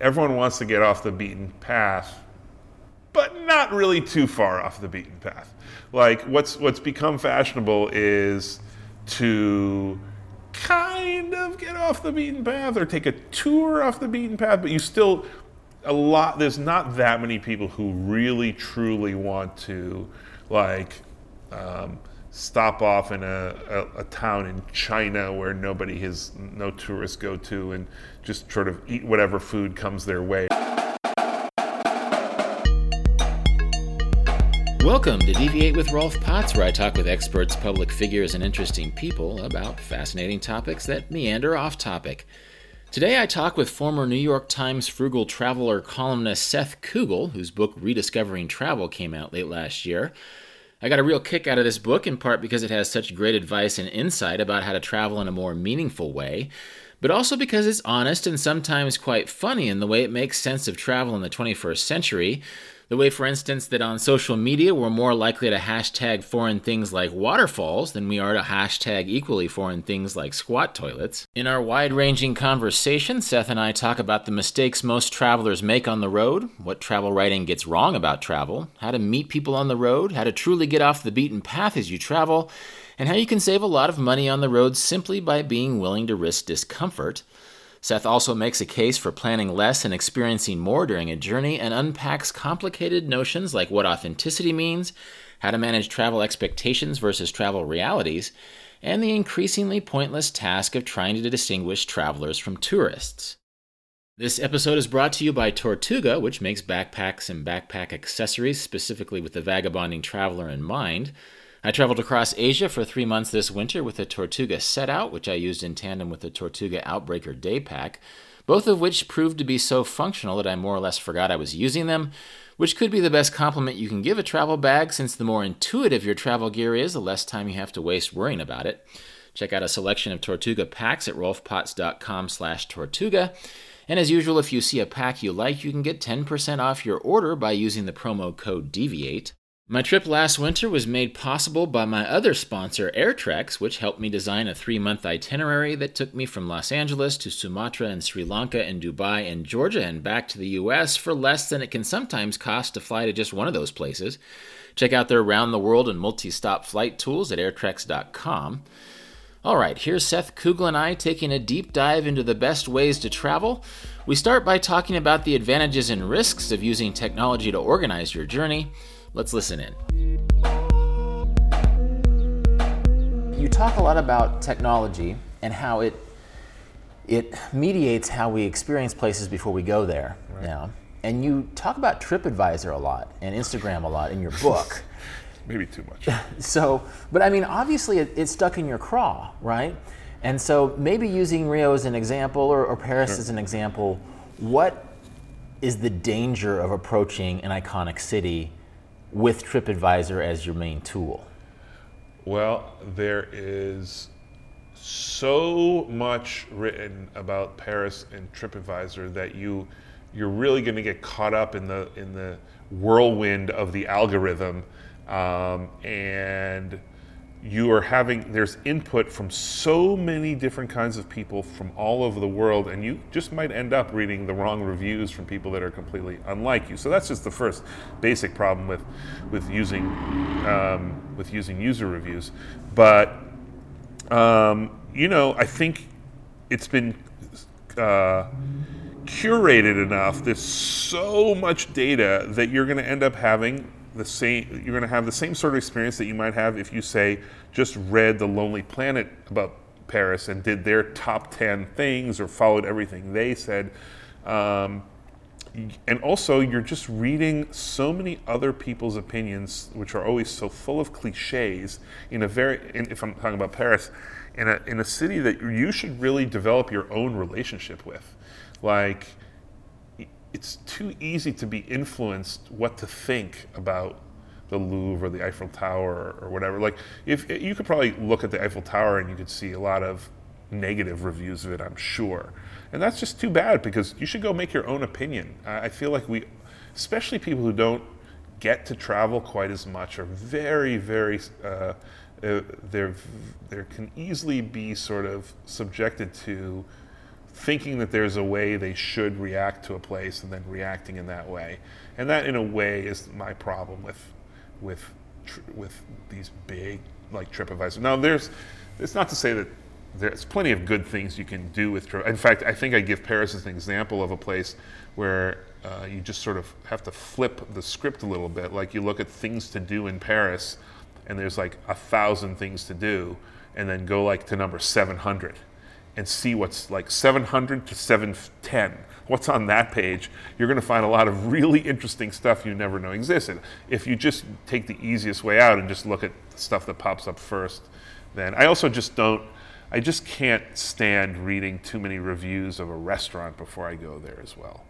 everyone wants to get off the beaten path, but not really too far off the beaten path. Like what's what's become fashionable is to kind of get off the beaten path or take a tour off the beaten path, but you still a lot there's not that many people who really truly want to like um, stop off in a, a, a, town in China where nobody has no tourists go to and just sort of eat whatever food comes their way. Welcome to Deviate with Rolf Potts, where I talk with experts, public figures, and interesting people about fascinating topics that meander off topic. Today I talk with former New York Times frugal traveler columnist Seth Kugel, whose book Rediscovering Travel came out late last year. I got a real kick out of this book in part because it has such great advice and insight about how to travel in a more meaningful way, but also because it's honest and sometimes quite funny in the way it makes sense of travel in the 21st century the way, for instance, that on social media we're more likely to hashtag foreign things like waterfalls than we are to hashtag equally foreign things like squat toilets. In our wide ranging conversation, Seth and I talk about the mistakes most travelers make on the road, what travel writing gets wrong about travel, how to meet people on the road, how to truly get off the beaten path as you travel, and how you can save a lot of money on the road simply by being willing to risk discomfort. Seth also makes a case for planning less and experiencing more during a journey and unpacks complicated notions like what authenticity means, how to manage travel expectations versus travel realities, and the increasingly pointless task of trying to distinguish travelers from tourists. This episode is brought to you by Tortuga, which makes backpacks and backpack accessories specifically with the vagabonding traveler in mind. I traveled across Asia for three months this winter with a Tortuga Setout, which I used in tandem with the Tortuga Outbreaker day pack, both of which proved to be so functional that I more or less forgot I was using them, which could be the best compliment you can give a travel bag since the more intuitive your travel gear is, the less time you have to waste worrying about it. Check out a selection of Tortuga packs at rolfpotts.com slash Tortuga. And as usual, if you see a pack you like, you can get 10% off your order by using the promo code DEVIATE. My trip last winter was made possible by my other sponsor, AirTreks, which helped me design a three month itinerary that took me from Los Angeles to Sumatra and Sri Lanka and Dubai and Georgia and back to the US for less than it can sometimes cost to fly to just one of those places. Check out their round the world and multi stop flight tools at airtreks.com. All right, here's Seth Kugel and I taking a deep dive into the best ways to travel. We start by talking about the advantages and risks of using technology to organize your journey. Let's listen in. You talk a lot about technology and how it it mediates how we experience places before we go there right. now. And you talk about TripAdvisor a lot and Instagram a lot in your book. Maybe too much. so, but I mean, obviously it, it's stuck in your craw, right? And so maybe using Rio as an example or, or Paris sure. as an example, what is the danger of approaching an iconic city with TripAdvisor as your main tool? Well, there is so much written about Paris and TripAdvisor that you you're really going to get caught up in the in the whirlwind of the algorithm, um, and you are having there's input from so many different kinds of people from all over the world and you just might end up reading the wrong reviews from people that are completely unlike you. So that's just the first basic problem with with using um, with using user reviews. But um, you know i think it's been uh, curated enough there's so much data that you're going to end up having the same you're going to have the same sort of experience that you might have if you say just read the lonely planet about paris and did their top 10 things or followed everything they said. Um, and also you're just reading so many other people's opinions which are always so full of cliches in a very in, if i'm talking about paris in a, in a city that you should really develop your own relationship with. Like it's too easy to be influenced what to think about the Louvre or the Eiffel Tower or, whatever. Like, if you could probably look at the Eiffel Tower and you could see a lot of negative reviews of it, I'm sure. And that's just too bad because you should go make your own opinion. I feel like we, especially people who don't get to travel quite as much, are very, very. Uh, uh, can easily be sort of subjected to thinking that there's a way they should react to a place and then reacting in that way. And that, in a way, is my problem with with tr- with these big like TripAdvisor. Now, there's it's not to say that there's plenty of good things you can do with Trip. In fact, I think I give Paris as an example of a place where uh, you just sort of have to flip the script a little bit. Like you look at things to do in Paris, and there's like a thousand things to do, and then go like to number 700 and see what's like 700 to 710 what's on that page? You're going to find a lot of really interesting stuff you never know existed. If you just take the easiest way out and just look at stuff that pops up first then i also just don't i just can't stand reading too many reviews of a restaurant before i go there as well.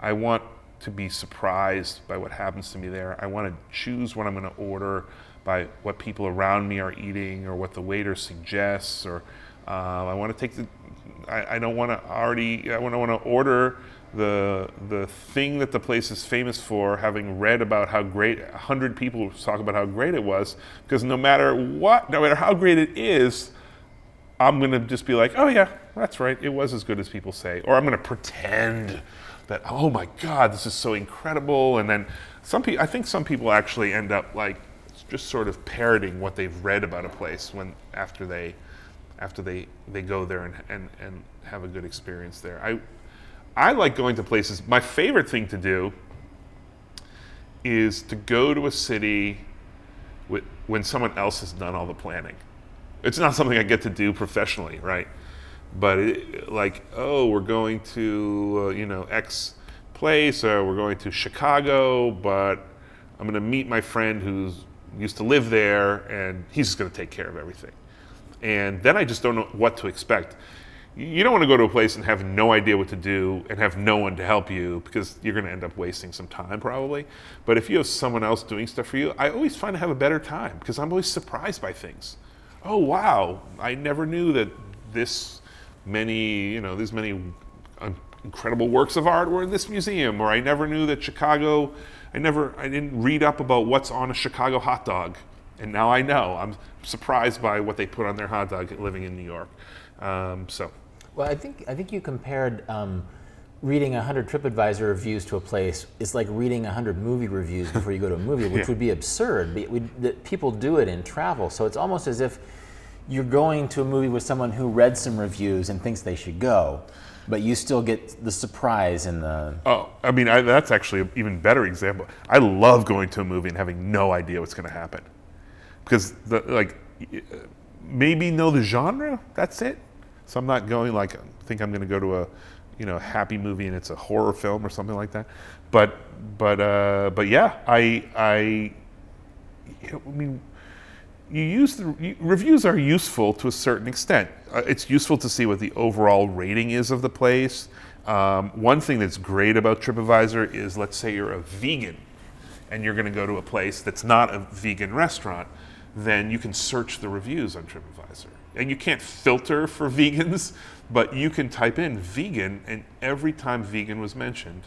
I want to be surprised by what happens to me there. I want to choose what i'm going to order by what people around me are eating or what the waiter suggests or uh, I want to take the I, I don't want to already I want to want to order the the thing that the place is famous for having read about how great hundred people talk about how great it was because no matter what no matter how great it is I'm going to just be like oh yeah that's right it was as good as people say. Or I'm going to pretend that oh my god this is so incredible. And then some people I think some people actually end up like just sort of parroting what they've read about a place when after they after they, they go there and, and, and have a good experience there. I I like going to places. My favorite thing to do is to go to a city with, when someone else has done all the planning. It's not something I get to do professionally, right? But it, like, oh, we're going to uh, you know X place, or we're going to Chicago, but I'm going to meet my friend who's used to live there, and he's just going to take care of everything. And then I just don't know what to expect. You don't want to go to a place and have no idea what to do and have no one to help you because you're going to end up wasting some time probably. But if you have someone else doing stuff for you, I always find to have a better time because I'm always surprised by things. Oh wow, I never knew that this many, you know, these many um, incredible works of art were in this museum or I never knew that Chicago I never I didn't read up about what's on a Chicago hot dog and now I know. I'm surprised by what they put on their hot dog living in New York. Um, so, well, I think I think you compared um, reading 100 TripAdvisor reviews to a place is like reading 100 movie reviews before you go to a movie, which yeah. would be absurd. But we, people do it in travel, so it's almost as if you're going to a movie with someone who read some reviews and thinks they should go but you still get the surprise and the. Oh, I mean, I, that's actually an even better example. I love going to a movie and having no idea what's going to happen because the like maybe know the genre. That's it. So I'm not going like think I'm going to go to a you know happy movie and it's a horror film or something like that. But but uh, but yeah, I I I mean you use the you, reviews are useful to a certain extent. Uh, it's useful to see what the overall rating is of the place. Um, one thing that's great about TripAdvisor is, let's say you're a vegan, and you're going to go to a place that's not a vegan restaurant then you can search the reviews on TripAdvisor. And you can't filter for vegans, but you can type in vegan, and every time vegan was mentioned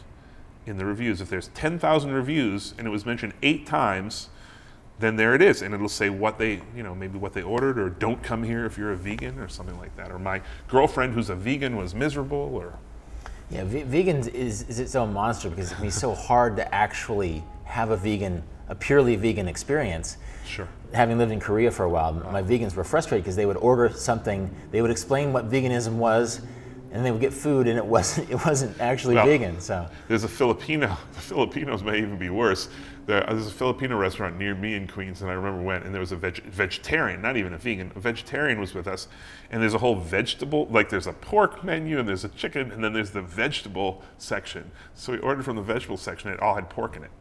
in the reviews, if there's 10,000 reviews and it was mentioned eight times, then there it is, and it'll say what they, you know, maybe what they ordered, or don't come here if you're a vegan, or something like that. Or my girlfriend who's a vegan was miserable, or. Yeah, v- vegans is, is its own monster because it can be so hard to actually have a vegan, a purely vegan experience. Sure. Having lived in Korea for a while, my vegans were frustrated because they would order something, they would explain what veganism was, and they would get food, and it wasn't it wasn't actually well, vegan. So there's a Filipino. The Filipinos may even be worse. There, uh, there's a Filipino restaurant near me in Queens, and I remember went, and there was a veg, vegetarian, not even a vegan. A vegetarian was with us, and there's a whole vegetable, like there's a pork menu, and there's a chicken, and then there's the vegetable section. So we ordered from the vegetable section, and it all had pork in it.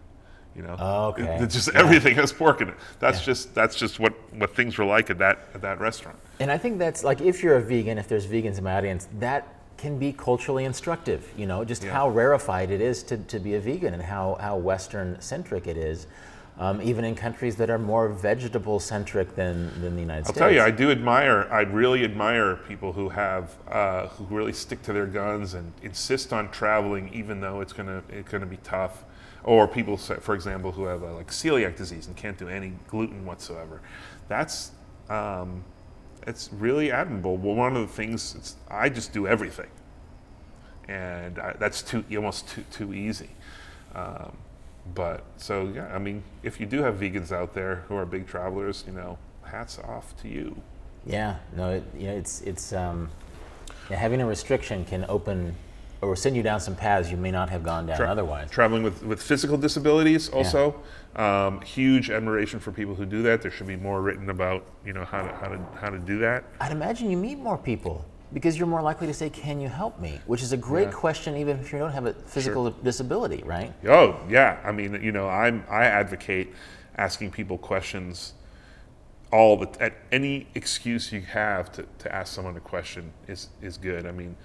You know, oh, okay. It, just yeah. everything has pork in it. That's yeah. just that's just what what things were like at that at that restaurant. And I think that's like if you're a vegan, if there's vegans in my audience, that can be culturally instructive. You know, just yeah. how rarefied it is to, to be a vegan and how how Western centric it is. Um, even in countries that are more vegetable centric than, than the United I'll States. I'll tell you, I do admire, I really admire people who have, uh, who really stick to their guns and insist on traveling even though it's gonna, it's gonna be tough or people, for example, who have like celiac disease and can't do any gluten whatsoever. That's um, it's really admirable. Well, one of the things I just do everything. and I, that's too almost too too easy. Um, but so yeah, I mean, if you do have vegans out there who are big travelers, you know, hats off to you. Yeah, no, it, you know, it's it's um, yeah, having a restriction can open or send you down some paths you may not have gone down Tra- otherwise. Traveling with, with physical disabilities also, um, huge admiration for people who do that. There should be more written about you know how to how to how to do that. I'd imagine you meet more people because you're more likely to say, "Can you help me?" Which is a great Yeah. question, even if you don't have a physical disability, right? Oh yeah, I mean you know I'm I advocate asking people questions all the at any excuse you have to, to ask someone a question is is good. I mean,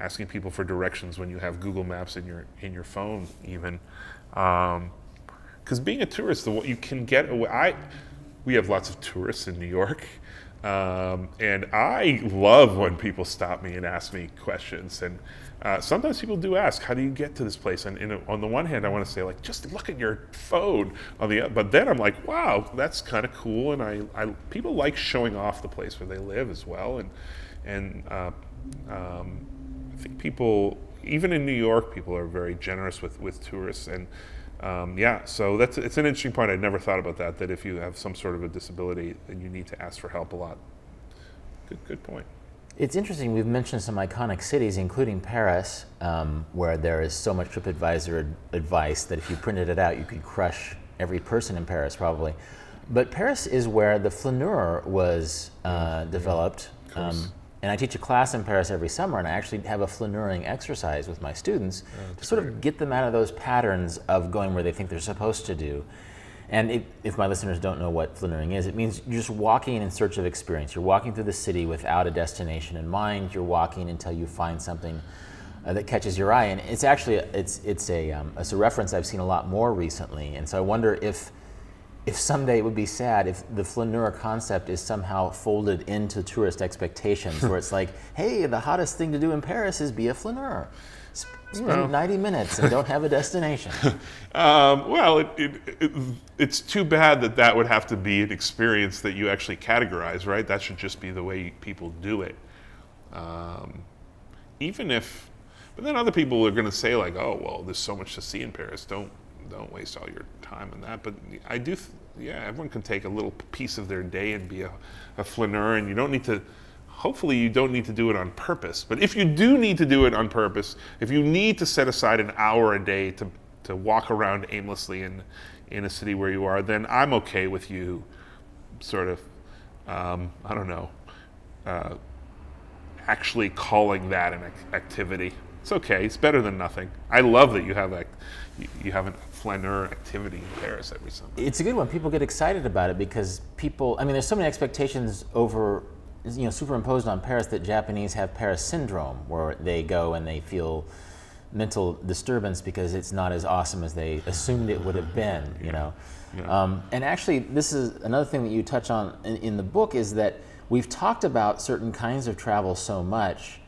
asking people for directions when you have Google Maps in your in your phone even, um, because being a tourist, the you can get away. I we have lots of tourists in New York. Um, and I love when people stop me and ask me questions. And uh, sometimes people do ask, "How do you get to this place?" And, and on the one hand, I want to say, like, just look at your phone. On the but then I'm like, "Wow, that's kind of cool." And I, I people like showing off the place where they live as well. And and uh, um, I think people, even in New York, people are very generous with with tourists. And um, yeah, so that's it's an interesting point. I'd never thought about that. That if you have some sort of a disability, then you need to ask for help a lot. Good, good point. It's interesting. We've mentioned some iconic cities, including Paris, um, where there is so much TripAdvisor ad- advice that if you printed it out, you could crush every person in Paris, probably. But Paris is where the flaneur was uh, developed. Um, and I teach a class in Paris every summer, and I actually have a flaneuring exercise with my students to sort of get them out of those patterns of going where they think they're supposed to do. And it, if my listeners don't know what flaneuring is, it means you're just walking in search of experience. You're walking through the city without a destination in mind. You're walking until you find something uh, that catches your eye. And it's actually it's it's a um, it's a reference I've seen a lot more recently. And so I wonder if if someday it would be sad if the flaneur concept is somehow folded into tourist expectations, where it's like, hey, the hottest thing to do in Paris is be a flaneur. Sp- Spend Well. 90 minutes and don't have a destination. Um, well, it, it, it, it's too bad that that would have to be an experience that you actually categorize, right? That should just be the way people do it. Um, even if, but then other people are going to say like, "Oh, well, there's so much to see in Paris. Don't don't waste all your time on that." But I do, yeah, everyone can take a little piece of their day and be a, a flaneur, and you don't need to. Hopefully, you don't need to do it on purpose. But if you do need to do it on purpose, if you need to set aside an hour a day to to walk around aimlessly in in a city where you are, then I'm okay with you, sort of. Um, I don't know. Uh, actually calling that an activity. It's okay. It's better than nothing. I love that you have a you- you have a flaneur activity in Paris every summer. It's a good one. People get excited about it because people. I mean, there's so many expectations over, you know, superimposed on Paris that Japanese have Paris syndrome, where they go and they feel mental disturbance because it's not as awesome as they assumed it would have been. You know, um, and actually, this is another thing that you touch on in, in the book is that we've talked about certain kinds of travel so much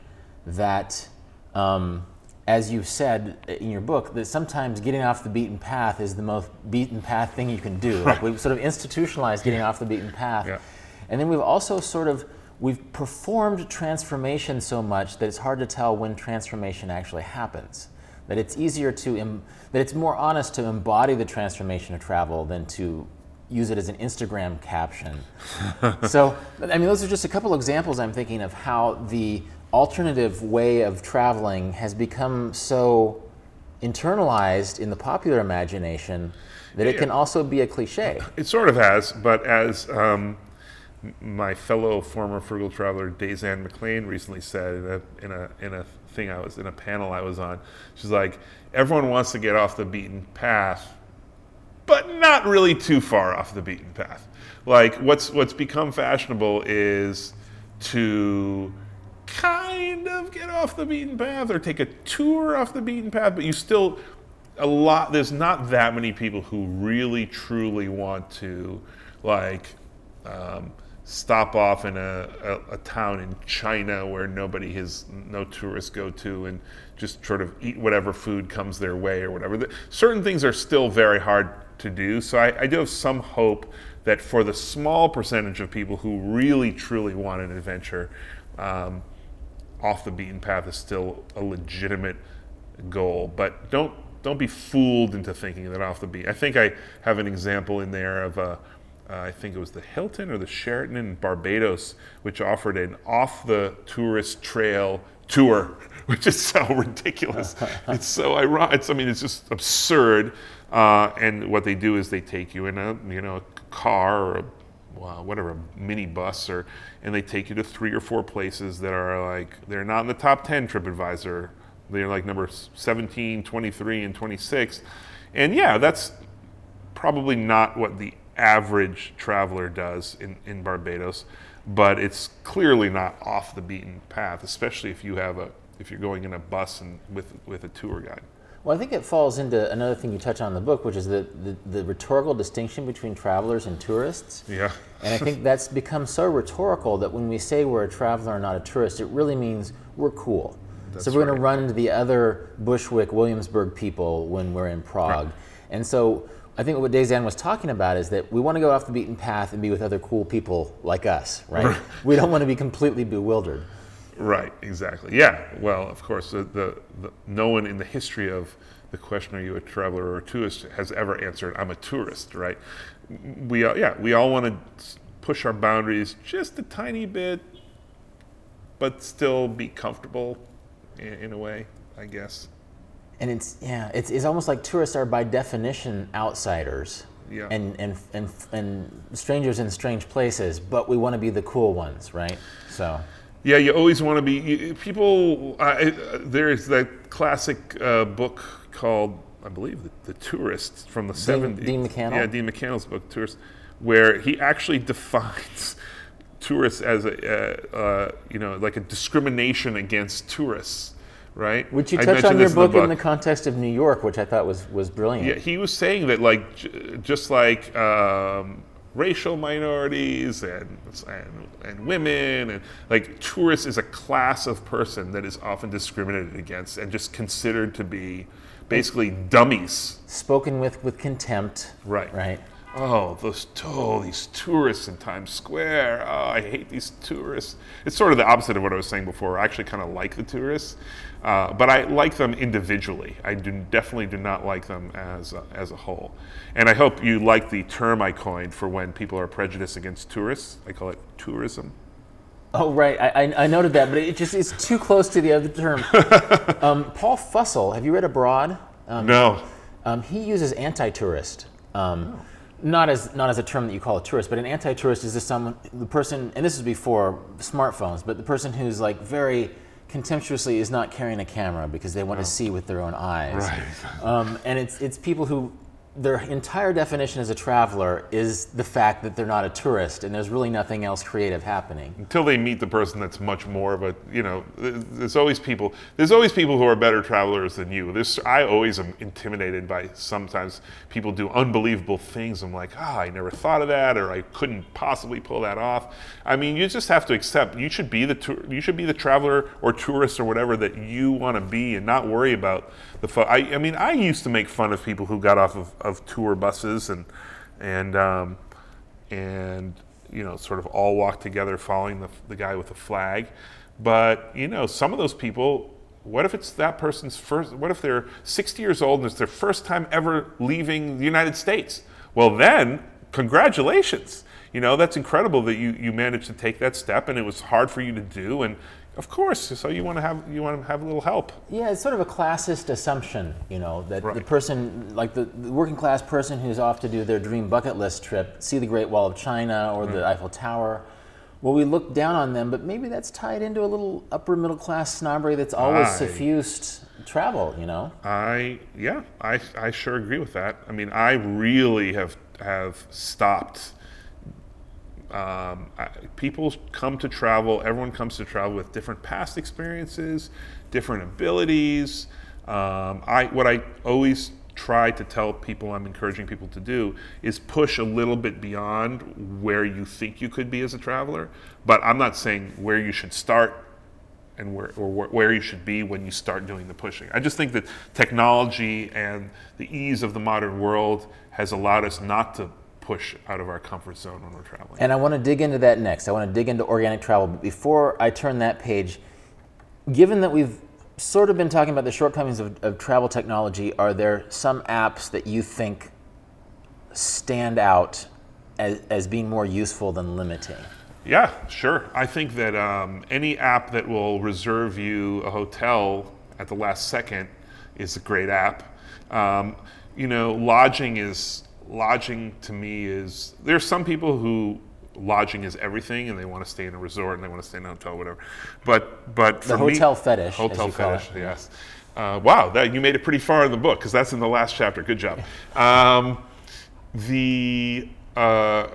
that. Um, as you've said uh, in your book, that sometimes getting off the beaten path is the most beaten path thing you can do. Like we've sort of institutionalized getting off the beaten path. Yeah. And then we've also sort of we've performed transformation so much that it's hard to tell when transformation actually happens. That it's easier to em- that it's more honest to embody the transformation of travel than to use it as an Instagram caption. so, I mean, those are just a couple examples I'm thinking of how the alternative way of traveling has become so internalized in the popular imagination that it Yeah. can also be a cliche. It sort of has, but as um, my fellow former frugal traveler Daisann McLane recently said in a in a in a thing I was in a panel I was on, she's like, everyone wants to get off the beaten path, but not really too far off the beaten path. Like what's what's become fashionable is to kind of get off the beaten path or take a tour off the beaten path, but you still a lot there's not that many people who really truly want to like um, stop off in a, a, a town in China where nobody has no tourists go to and just sort of eat whatever food comes their way or whatever. The- certain things are still very hard to do. So I, I do have some hope that for the small percentage of people who really truly want an adventure, um, off the beaten path is still a legitimate goal. But don't don't be fooled into thinking that off the beat. I think I have an example in there of a. Uh, I think it was the Hilton or the Sheraton in Barbados, which offered an off the tourist trail tour, which is so ridiculous. it's so ironic. It's, I mean, it's just absurd. Uh, and what they do is they take you in a you know a car or a well, whatever mini bus or and they take you to three or four places that are like they're not in the top 10 TripAdvisor. They're like number 17, 23, and 26. And yeah, that's probably not what the average traveler does in, in Barbados, but it's clearly not off the beaten path, especially if you have a if you're going in a bus and with with a tour guide. Well, I think it falls into another thing you touch on in the book, which is the, the, the, rhetorical distinction between travelers and tourists. Yeah. and I think that's become so rhetorical that when we say we're a traveler and not a tourist, it really means we're cool. That's so we're right. going to run into the other Bushwick, Williamsburg people when we're in Prague. Right. And so I think what Daisann was talking about is that we want to go off the beaten path and be with other cool people like us, right? right. We don't want to be completely bewildered. Right, exactly. Yeah, well, of course, the, the, the, no one in the history of the question, are you a traveler or a tourist, has ever answered, I'm a tourist, right? We all, yeah, we all want to push our boundaries just a tiny bit, but still be comfortable in, in a way, I guess. And it's, yeah, it's, it's almost like tourists are by definition outsiders. Yeah. And, and, and, and strangers in strange places, but we want to be the cool ones, right? So. Yeah, you always want to be. People, uh, there's that classic uh, book called, I believe, The, the Tourists from the Dean, 70s. Dean MacCannell? Yeah, Dean MacCannell's book, Tourists, where he actually defines tourists as a, uh, uh, you know, like a discrimination against tourists right? Which you touch on your book in, in, the context of New York, which I thought was was brilliant. Yeah, he was saying that like j- just like um, racial minorities and, and, and women and like tourists is a class of person that is often discriminated against and just considered to be basically dummies. Spoken with with contempt. Right. Right. Oh those oh these tourists in times square. Oh i hate these tourists. It's sort of the opposite of what i was saying before. I actually kind of like the tourists uh, but I like them individually. I do, definitely do not like them as a, as a whole. And I hope you like the term I coined for when people are prejudiced against tourists. I call it tourism. Oh right, I, I noted that, but it just is too close to the other term. um, Paul Fussell, have you read Abroad? Um, no. Um, he uses anti-tourist. Um, oh. Not as not as a term that you call a tourist, but an anti-tourist is just someone, the person, and this is before smartphones, but the person who's like very contemptuously is not carrying a camera because they want to see with their own eyes. Right. Um, and it's it's people who their entire definition as a traveler is the fact that they're not a tourist and there's really nothing else creative happening. Until they meet the person that's much more of a you know there's always people there's always people who are better travelers than you. There's i always am intimidated by sometimes people do unbelievable things. I'm like ah oh, i never thought of that or i couldn't possibly pull that off. I mean you just have to accept you should be the tour, you should be the traveler or tourist or whatever that you want to be and not worry about the fun. I, I mean, I used to make fun of people who got off of, of tour buses and and um, and you know, sort of all walk together following the, the guy with the flag. But you know, some of those people. What if it's that person's first? What if they're 60 years old and it's their first time ever leaving the United States? Well, then, congratulations you know that's incredible that you, you managed to take that step and it was hard for you to do and of course. So you want to have you want to have a little help. Yeah, it's sort of a classist assumption, you know, that right. the person, like the, the, working class person who's off to do their dream bucket list trip, see the Great Wall of China or the mm-hmm. Eiffel Tower. Well, we look down on them, but maybe that's tied into a little upper middle class snobbery that's always I, suffused travel. You know. I yeah, I I sure agree with that. I mean, I really have have stopped um, people come to travel, everyone comes to travel with different past experiences, different abilities. Um, I, what I always try to tell people, I'm encouraging people to do, is push a little bit beyond where you think you could be as a traveler. But I'm not saying where you should start and where, or where you should be when you start doing the pushing. I just think that technology and the ease of the modern world has allowed us not to push out of our comfort zone when we're traveling. And I want to dig into that next. I want to dig into organic travel. But before I turn that page, given that we've sort of been talking about the shortcomings of, of travel technology, are there some apps that you think stand out as, as being more useful than limiting? Yeah, sure. I think that um, any app that will reserve you a hotel at the last second is a great app. Um, you know, lodging is lodging to me is there's some people who lodging is everything and they want to stay in a resort and they want to stay in a hotel whatever. But but The for me- hotel fetish, hotel you call it. fetish yes. Uh, wow that you made it pretty far in the book because that's in the last chapter good job. Um, the uh,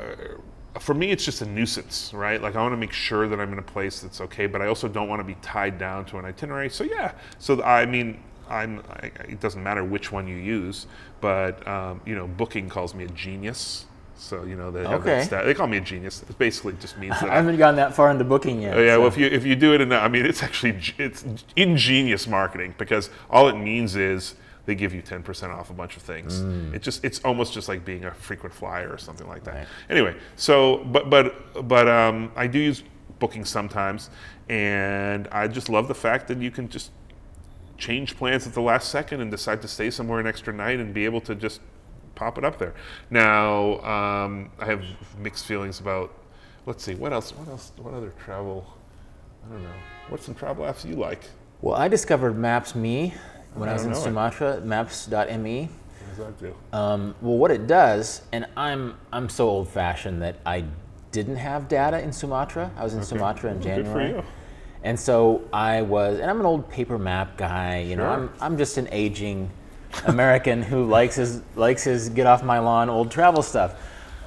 for me it's just a nuisance right? Like i want to make sure that i'm in a place that's okay but i also don't want to be tied down to an itinerary. So yeah so i mean i'm I, it doesn't matter which one you use but um, you know booking calls me a genius so you know they, have that stat- they call me a genius it basically just means that I haven't gone that far into booking yet. Oh, yeah, so- well, if you if you do it in, that, I mean, it's actually it's ingenious marketing because all it means is they give you ten percent off a bunch of things. It just it's almost just like being a frequent flyer or something like that. Right. Anyway, so but but but um, I do use booking sometimes, and I just love the fact that you can just change plans at the last second and decide to stay somewhere an extra night and be able to just pop it up there. Now, um, I have mixed feelings about. Let's see, what else? What else? What other travel? I don't know. What's some travel apps you like? Well, I discovered Maps Me when I, I was in don't it. Sumatra, maps.me. What does that do? Um, well, what it does, and I'm I'm so old-fashioned that I didn't have data in Sumatra. I was in Sumatra in Well, January. And so I was, and I'm an old paper map guy. You know, I'm I'm just an aging American who likes his likes his get off my lawn old travel stuff.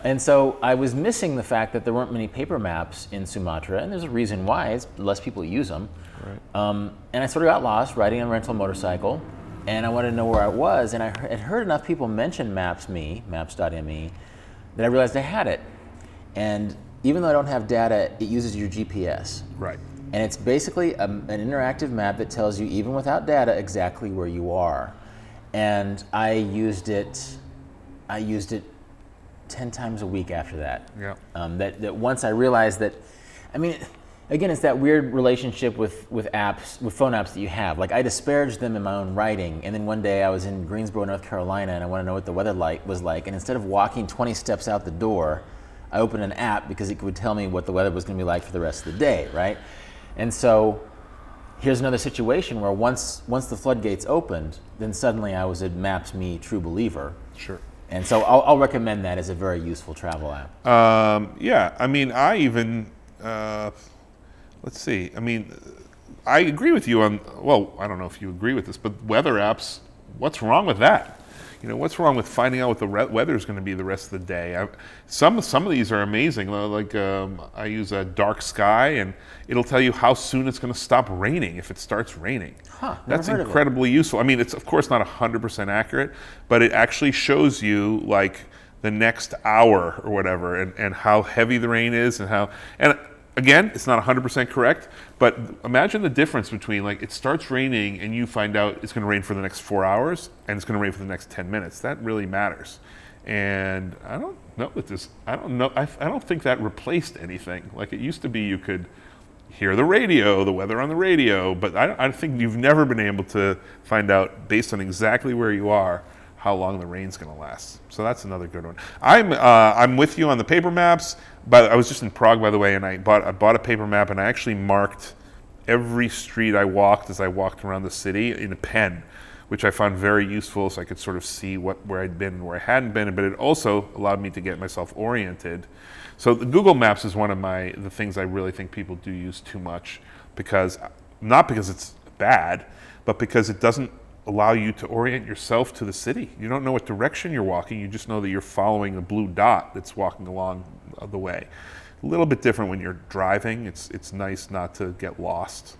And so I was missing the fact that there weren't many paper maps in Sumatra, and there's a reason why. It's less people use them. Right. Um, and I sort of got lost riding a rental motorcycle, and I wanted to know where I was. And I had heard enough people mention Maps Maps.me, Maps.me, that I realized I had it. And even though I don't have data, it uses your GPS. Right. And it's basically a, an interactive map that tells you, even without data, exactly where you are. And I used it. I used it ten times a week after that. Yeah. Um, that that once I realized that, I mean, again, it's that weird relationship with with apps, with phone apps that you have. Like I disparaged them in my own writing, and then one day I was in Greensboro, North Carolina, and I want to know what the weather like was like. And instead of walking 20 steps out the door, I opened an app because it would tell me what the weather was going to be like for the rest of the day, right? And so here's another situation where once once the floodgates opened, then suddenly I was a Maps.me true believer. Sure. And so I'll, I'll recommend that as a very useful travel app. Um, yeah, I mean, I even uh, let's see. I mean, I agree with you on. Well, I don't know if you agree with this, but weather apps. What's wrong with that? You know, what's wrong with finding out what the re- weather is going to be the rest of the day? I, some some of these are amazing. Like um, I use a dark sky, and it'll tell you how soon it's going to stop raining if it starts raining. Huh, That's heard of it. incredibly useful. I mean, it's of course not 100% accurate, but it actually shows you like the next hour or whatever and, and how heavy the rain is and how and again it's not 100% correct but imagine the difference between like it starts raining and you find out it's going to rain for the next four hours and it's going to rain for the next 10 minutes. That really matters. And i don't know that this i don't know I, I don't think that replaced anything. Like it used to be you could hear the radio, the weather on the radio, but I, I think you've never been able to find out based on exactly where you are how long the rain's going to last. So that's another good one. I'm uh, I'm with you on the paper maps, but I was just in Prague by the way, and I bought I bought a paper map and I actually marked every street I walked as I walked around the city in a pen, which I found very useful, so I could sort of see what where I'd been and where I hadn't been. But it also allowed me to get myself oriented. So Google Maps is one of my the things I really think people do use too much because not because it's bad, but because it doesn't allow you to orient yourself to the city. You don't know what direction you're walking. You just know that you're following a blue dot that's walking along the way. A little bit different when you're driving. It's it's nice not to get lost.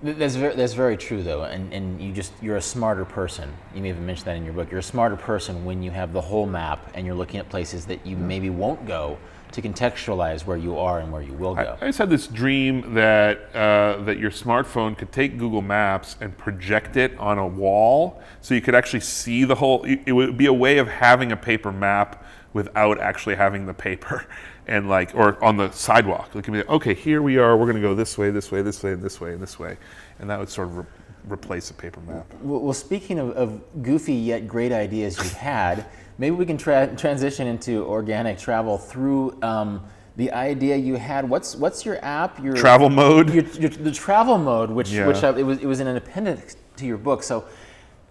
That's very, that's very true though, and, and you just you're a smarter person. You may even mention that in your book. You're a smarter person when you have the whole map and you're looking at places that you maybe won't go to contextualize where you are and where you will go. I just had this dream that uh, that your smartphone could take Google Maps and project it on a wall, so you could actually see the whole. It it would be a way of having a paper map without actually having the paper, and like or on the sidewalk. Like, okay, here we are. We're going to go this way, this way, this way, and this way, and this way, and that would sort of re- replace a paper map. Well, speaking of, of, goofy yet great ideas you've had, maybe we can tra- transition into organic travel through. Um, the idea you had. What's what's your app? Your travel mode. Your, your, the travel mode, which yeah. which I, it was it was in an appendix to your book. So,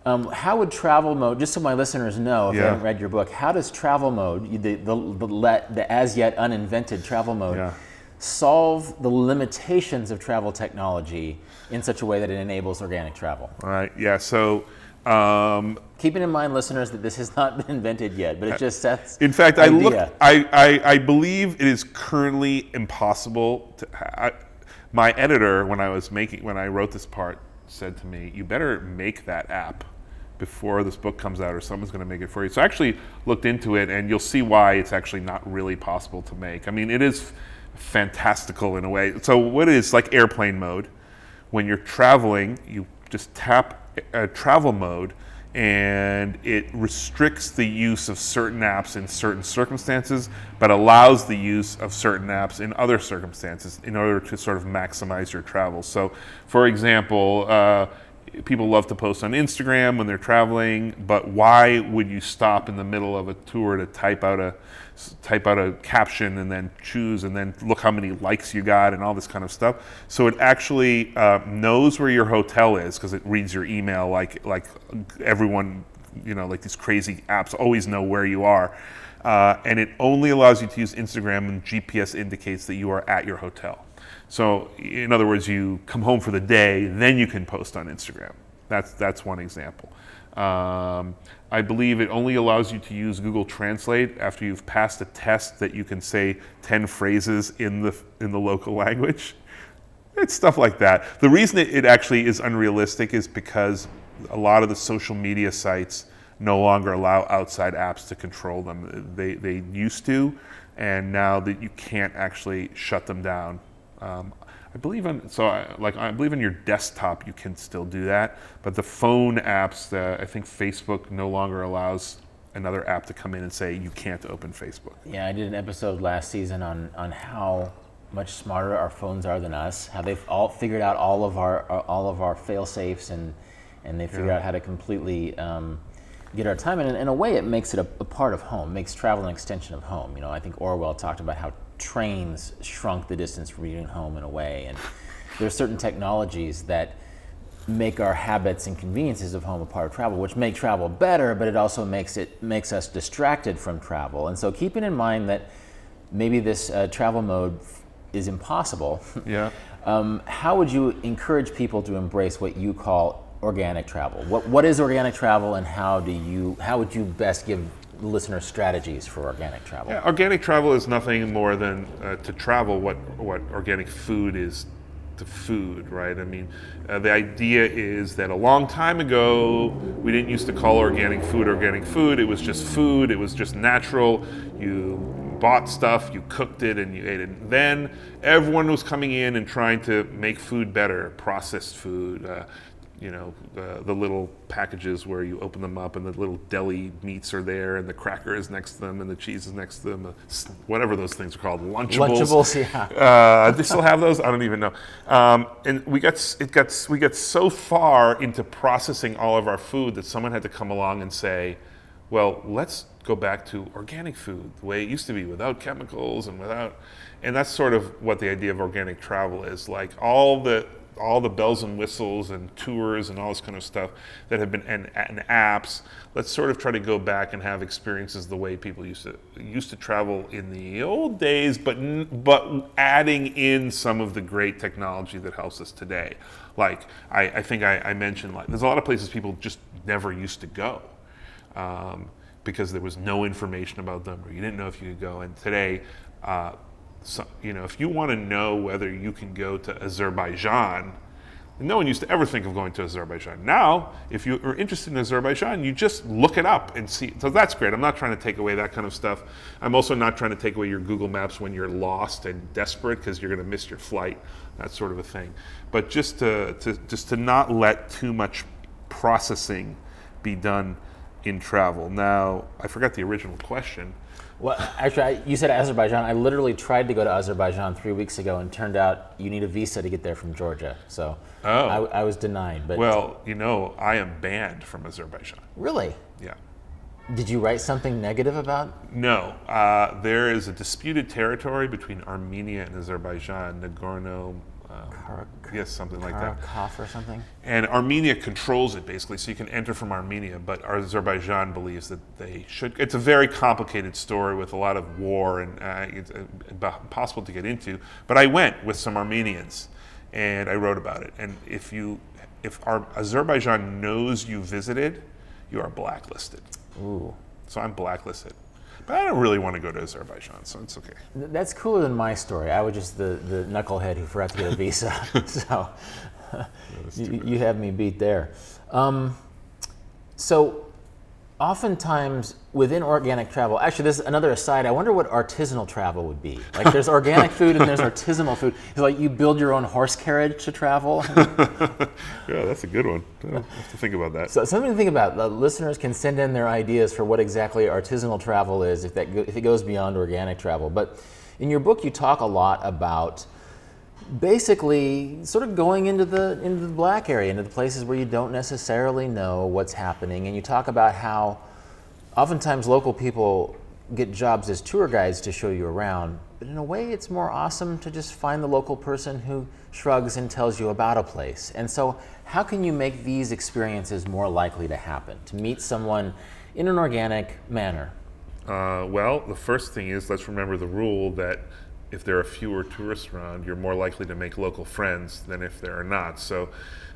um, how would travel mode? Just so my listeners know, if yeah. they haven't read your book, how does travel mode, the the, the, let, the as yet uninvented travel mode, yeah. solve the limitations of travel technology in such a way that it enables organic travel? All right. Yeah. So. Um, Keeping in mind, listeners, that this has not been invented yet, but it just sets. In fact, idea. I look. I, I, I believe it is currently impossible to. I, my editor, when I was making, when I wrote this part, said to me, "You better make that app before this book comes out, or someone's going to make it for you." So I actually looked into it, and you'll see why it's actually not really possible to make. I mean, it is fantastical in a way. So what is like airplane mode? When you're traveling, you just tap a travel mode and it restricts the use of certain apps in certain circumstances, but allows the use of certain apps in other circumstances in order to sort of maximize your travel. So, for example, uh, people love to post on Instagram when they're traveling, but why would you stop in the middle of a tour to type out a type out a caption and then choose and then look how many likes you got and all this kind of stuff. So it actually uh, knows where your hotel is because it reads your email like like everyone you know like these crazy apps always know where you are. Uh, and it only allows you to use Instagram when GPS indicates that you are at your hotel. So, in other words, you come home for the day, then you can post on Instagram. That's that's one example. Um, I believe it only allows you to use Google Translate after you've passed a test that you can say 10 phrases in the, in the local language. It's stuff like that. The reason it, actually is unrealistic is because a lot of the social media sites no longer allow outside apps to control them. They, they used to, and now that you can't actually shut them down. Um, I believe on so I, like I believe on your desktop you can still do that, but the phone apps, I think Facebook no longer allows another app to come in and say you can't open Facebook. Yeah, I did an episode last season on on how much smarter our phones are than us. How they've all figured out all of our all of our fail safes and and they figure yeah. out how to completely um, get our time. And in, in, a way, it makes it a, a part of home, makes travel an extension of home. You know, I think Orwell talked about how trains shrunk the distance from you and home in a way. And there are certain technologies that make our habits and conveniences of home a part of travel, which make travel better, but it also makes it makes us distracted from travel. And so, keeping in mind that maybe this uh, travel mode is impossible. Yeah. um, how would you encourage people to embrace what you call organic travel? What what is organic travel, and how do you how would you best give listener strategies for organic travel? Yeah, organic travel is nothing more than uh, to travel what what organic food is to food, right? I mean, uh, the idea is that a long time ago, we didn't used to call organic food organic food. It was just food. It was just natural. You bought stuff, you cooked it, and you ate it. Then everyone was coming in and trying to make food better, processed food. Uh, you know, the, the little packages where you open them up and the little deli meats are there and the cracker is next to them and the cheese is next to them, uh, whatever those things are called, Lunchables. Lunchables, yeah. Uh, they still have those? I don't even know. Um, and we got, it got, we got so far into processing all of our food that someone had to come along and say, well, let's go back to organic food, the way it used to be, without chemicals and without, and that's sort of what the idea of organic travel is. Like all the all the bells and whistles and tours and all this kind of stuff that have been and, and, apps let's sort of try to go back and have experiences the way people used to used to travel in the old days but but adding in some of the great technology that helps us today. Like i, I think I, I, mentioned like there's a lot of places people just never used to go um, because there was no information about them or you didn't know if you could go. And today uh, so, you know, if you want to know whether you can go to Azerbaijan, no one used to ever think of going to Azerbaijan. Now, if you are interested in Azerbaijan, you just look it up and see. So that's great. I'm not trying to take away that kind of stuff. I'm also not trying to take away your Google Maps when you're lost and desperate because you're going to miss your flight, that sort of a thing. But just to, to just to not let too much processing be done in travel. Now, I forgot the original question. Well, actually, I, you said Azerbaijan. I literally tried to go to Azerbaijan three weeks ago, and turned out you need a visa to get there from Georgia. So Oh. I, I was denied. But Well, you know, I am banned from Azerbaijan. really, Yeah. did you write something negative about? No, uh, there is a disputed territory between Armenia and Azerbaijan, Nagorno. Um, Kar- yes, something like that. Karakov or something? And Armenia controls it basically, so you can enter from Armenia, but Azerbaijan believes that they should. It's a very complicated story with a lot of war and uh, it's uh, impossible to get into. But I went with some Armenians and I wrote about it. And if you, if our, Azerbaijan knows you visited, you are blacklisted. Ooh. So I'm blacklisted. But I don't really want to go to Azerbaijan, so it's okay. That's cooler than my story. I was just the, the knucklehead who forgot to get a visa. so you, you have me beat there. Um, so oftentimes within organic travel, actually, this is another aside. I wonder what artisanal travel would be. Like there's organic food and there's artisanal food. It's like you build your own horse carriage to travel. Yeah, that's a good one. Have to think about that. So something to think about. The listeners can send in their ideas for what exactly artisanal travel is, if that if it goes beyond organic travel. But in your book, you talk a lot about basically sort of going into the into the black area, into the places where you don't necessarily know what's happening, and you talk about how oftentimes local people get jobs as tour guides to show you around. But in a way, it's more awesome to just find the local person who shrugs and tells you about a place. And so, how can you make these experiences more likely to happen? To meet someone in an organic manner. Uh, well, the first thing is let's remember the rule that if there are fewer tourists around, you're more likely to make local friends than if there are not. So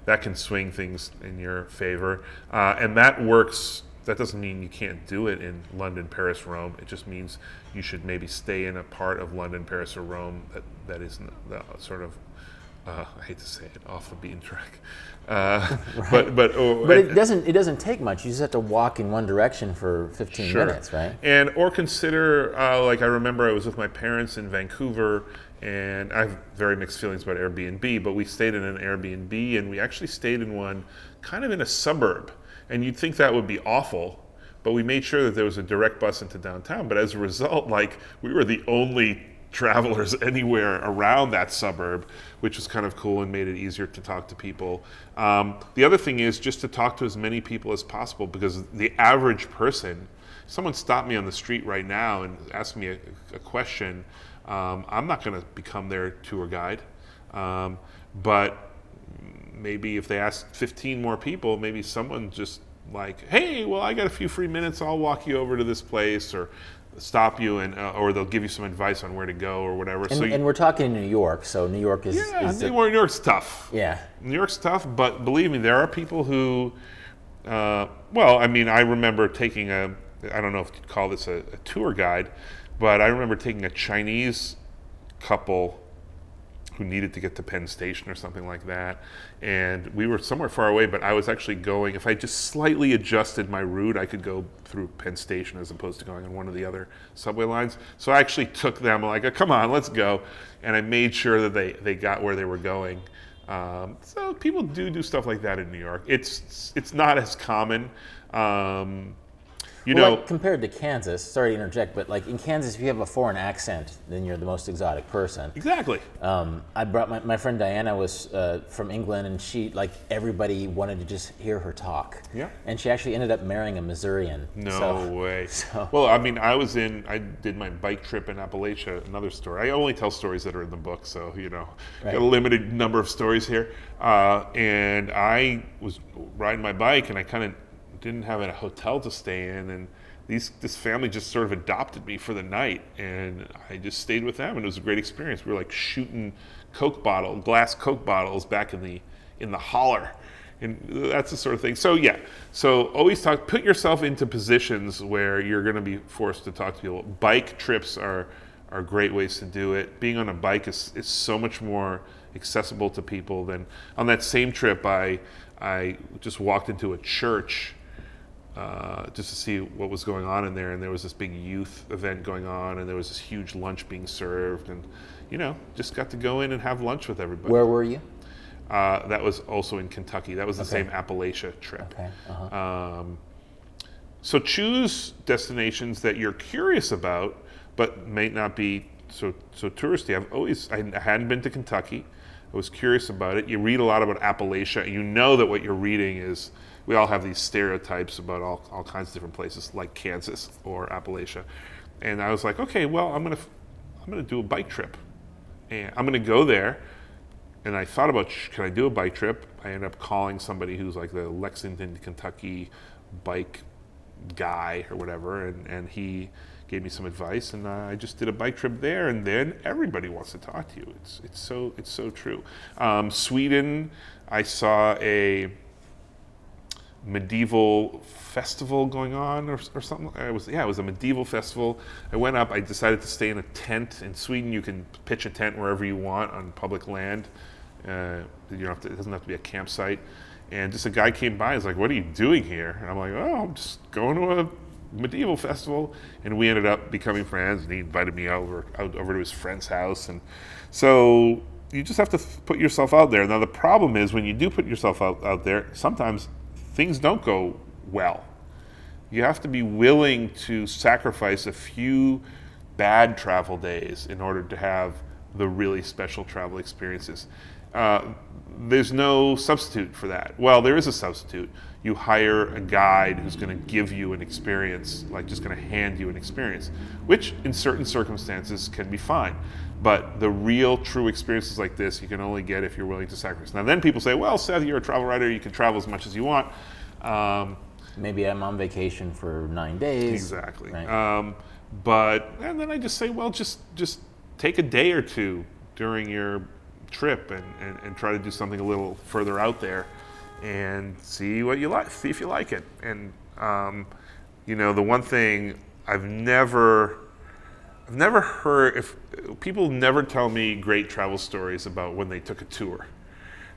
that can swing things in your favor. Uh, and that works. That doesn't mean you can't do it in London, Paris, Rome. It just means you should maybe stay in a part of London, Paris, or Rome that, that is the sort of, uh, I hate to say it, off the beaten track. Uh, But, but, oh, But it doesn't it doesn't take much. You just have to walk in one direction for 15 Sure. minutes, right? And or consider uh, like I remember I was with my parents in Vancouver, and I have very mixed feelings about Airbnb. But we stayed in an Airbnb, and we actually stayed in one kind of in a suburb. And you'd think that would be awful, but we made sure that there was a direct bus into downtown. But as a result, like we were the only travelers anywhere around that suburb, which was kind of cool and made it easier to talk to people. Um, the other thing is just to talk to as many people as possible because the average person, someone stopped me on the street right now and asked me a, a question. Um, I'm not going to become their tour guide, um, but maybe if they ask 15 more people, maybe someone just like, hey, well, I got a few free minutes. I'll walk you over to this place or stop you and uh, or they'll give you some advice on where to go or whatever. And, so you- and we're talking New York, so New York is, yeah, is New the- New York's tough. yeah. New York's tough, but believe me, there are people who, uh, well, I mean, I remember taking a, I don't know if you'd call this a, a tour guide, but I remember taking a Chinese couple who needed to get to Penn Station or something like that. And we were somewhere far away, but I was actually going, if I just slightly adjusted my route, I could go through Penn Station as opposed to going on one of the other subway lines. So I actually took them, like, come on, let's go. And I made sure that they, they got where they were going. Um, so people do do stuff like that in New York. It's, it's not as common. Um, you Well, know, like, compared to Kansas, sorry to interject, but like in Kansas, if you have a foreign accent, then you're the most exotic person. exactly. Um, I brought my, my friend Diana was uh, from England, and she like everybody wanted to just hear her talk. Yeah. And she actually ended up marrying a Missourian. No So- way. so- Well, I mean, I was in, I did my bike trip in Appalachia, another story. I only tell stories that are in the book, so, you know, Right. got a limited number of stories here. Uh, and I was riding my bike and I kind of didn't have a hotel to stay in. And these, this family just sort of adopted me for the night. And I just stayed with them and it was a great experience. We were like shooting Coke bottle, glass Coke bottles back in the, in the holler and that's the sort of thing. So yeah, so always talk. Put yourself into positions where you're going to be forced to talk to people. Bike trips are are great ways to do it. Being on a bike is is so much more accessible to people than on that same trip. I I just walked into a church. Uh, just to see what was going on in there, and there was this big youth event going on, and there was this huge lunch being served, and you know, just got to go in and have lunch with everybody. Where were you? Uh, that was also in Kentucky. That was the Okay. same Appalachia trip. Okay. Uh-huh. Um, so choose destinations that you're curious about, but may not be so so touristy. I've always I hadn't been to Kentucky. I was curious about it. You read a lot about Appalachia. You know that what you're reading is we all have these stereotypes about all, all kinds of different places like Kansas or Appalachia. And I was like, okay, well, I'm gonna I'm gonna do a bike trip, and I'm gonna go there. And I thought about, can I do a bike trip? I ended up calling somebody who's like the Lexington, Kentucky bike guy or whatever, and, and he gave me some advice, and I just did a bike trip there, and then everybody wants to talk to you. It's it's so it's so true. Um, Sweden, I saw a medieval festival going on or, or something. It was yeah, it was a medieval festival. I went up. I decided to stay in a tent in Sweden. You can pitch a tent wherever you want on public land. Uh, you don't have to, it doesn't have to be a campsite. And just a guy came by. He's like, "What are you doing here?" And I'm like, "Oh, I'm just going to a medieval festival." And we ended up becoming friends. And he invited me over out over to his friend's house. And so you just have to put yourself out there. Now the problem is when you do put yourself out, out there, sometimes things don't go well. You have to be willing to sacrifice a few bad travel days in order to have the really special travel experiences. Uh, there's no substitute for that. Well, there is a substitute. You hire a guide who's going to give you an experience, like just going to hand you an experience, which in certain circumstances can be fine. But the real, true experiences like this, you can only get if you're willing to sacrifice. Now, then people say, well, Seth, you're a travel writer, you can travel as much as you want. Um, Maybe I'm on vacation for nine days. Exactly. Right. Um, but and then I just say, well, just just take a day or two during your trip and, and, and try to do something a little further out there and see what you like, see if you like it. And um, you know, the one thing I've never I've never heard if people never tell me great travel stories about when they took a tour.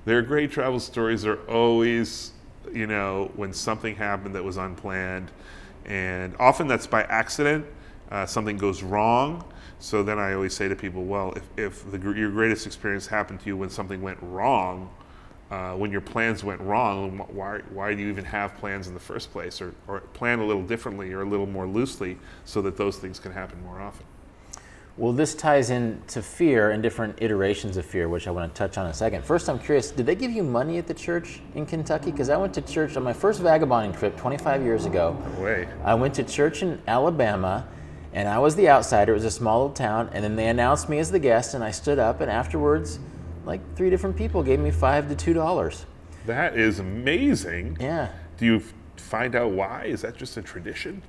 Their great travel stories are always you know, when something happened that was unplanned. And often that's by accident, uh, something goes wrong. So then I always say to people, well, if, if the, your greatest experience happened to you when something went wrong, uh, when your plans went wrong, why, why do you even have plans in the first place? Or, or plan a little differently or a little more loosely so that those things can happen more often. Well, this ties into fear and different iterations of fear, which I want to touch on in a second. First, I'm curious did they give you money at the church in Kentucky? Because I went to church on my first vagabonding trip 25 years ago. No way. I went to church in Alabama, and I was the outsider. It was a small little town, and then they announced me as the guest, and I stood up, and afterwards, like three different people gave me five to two dollars. That is amazing. Yeah. Do you find out why? Is that just a tradition?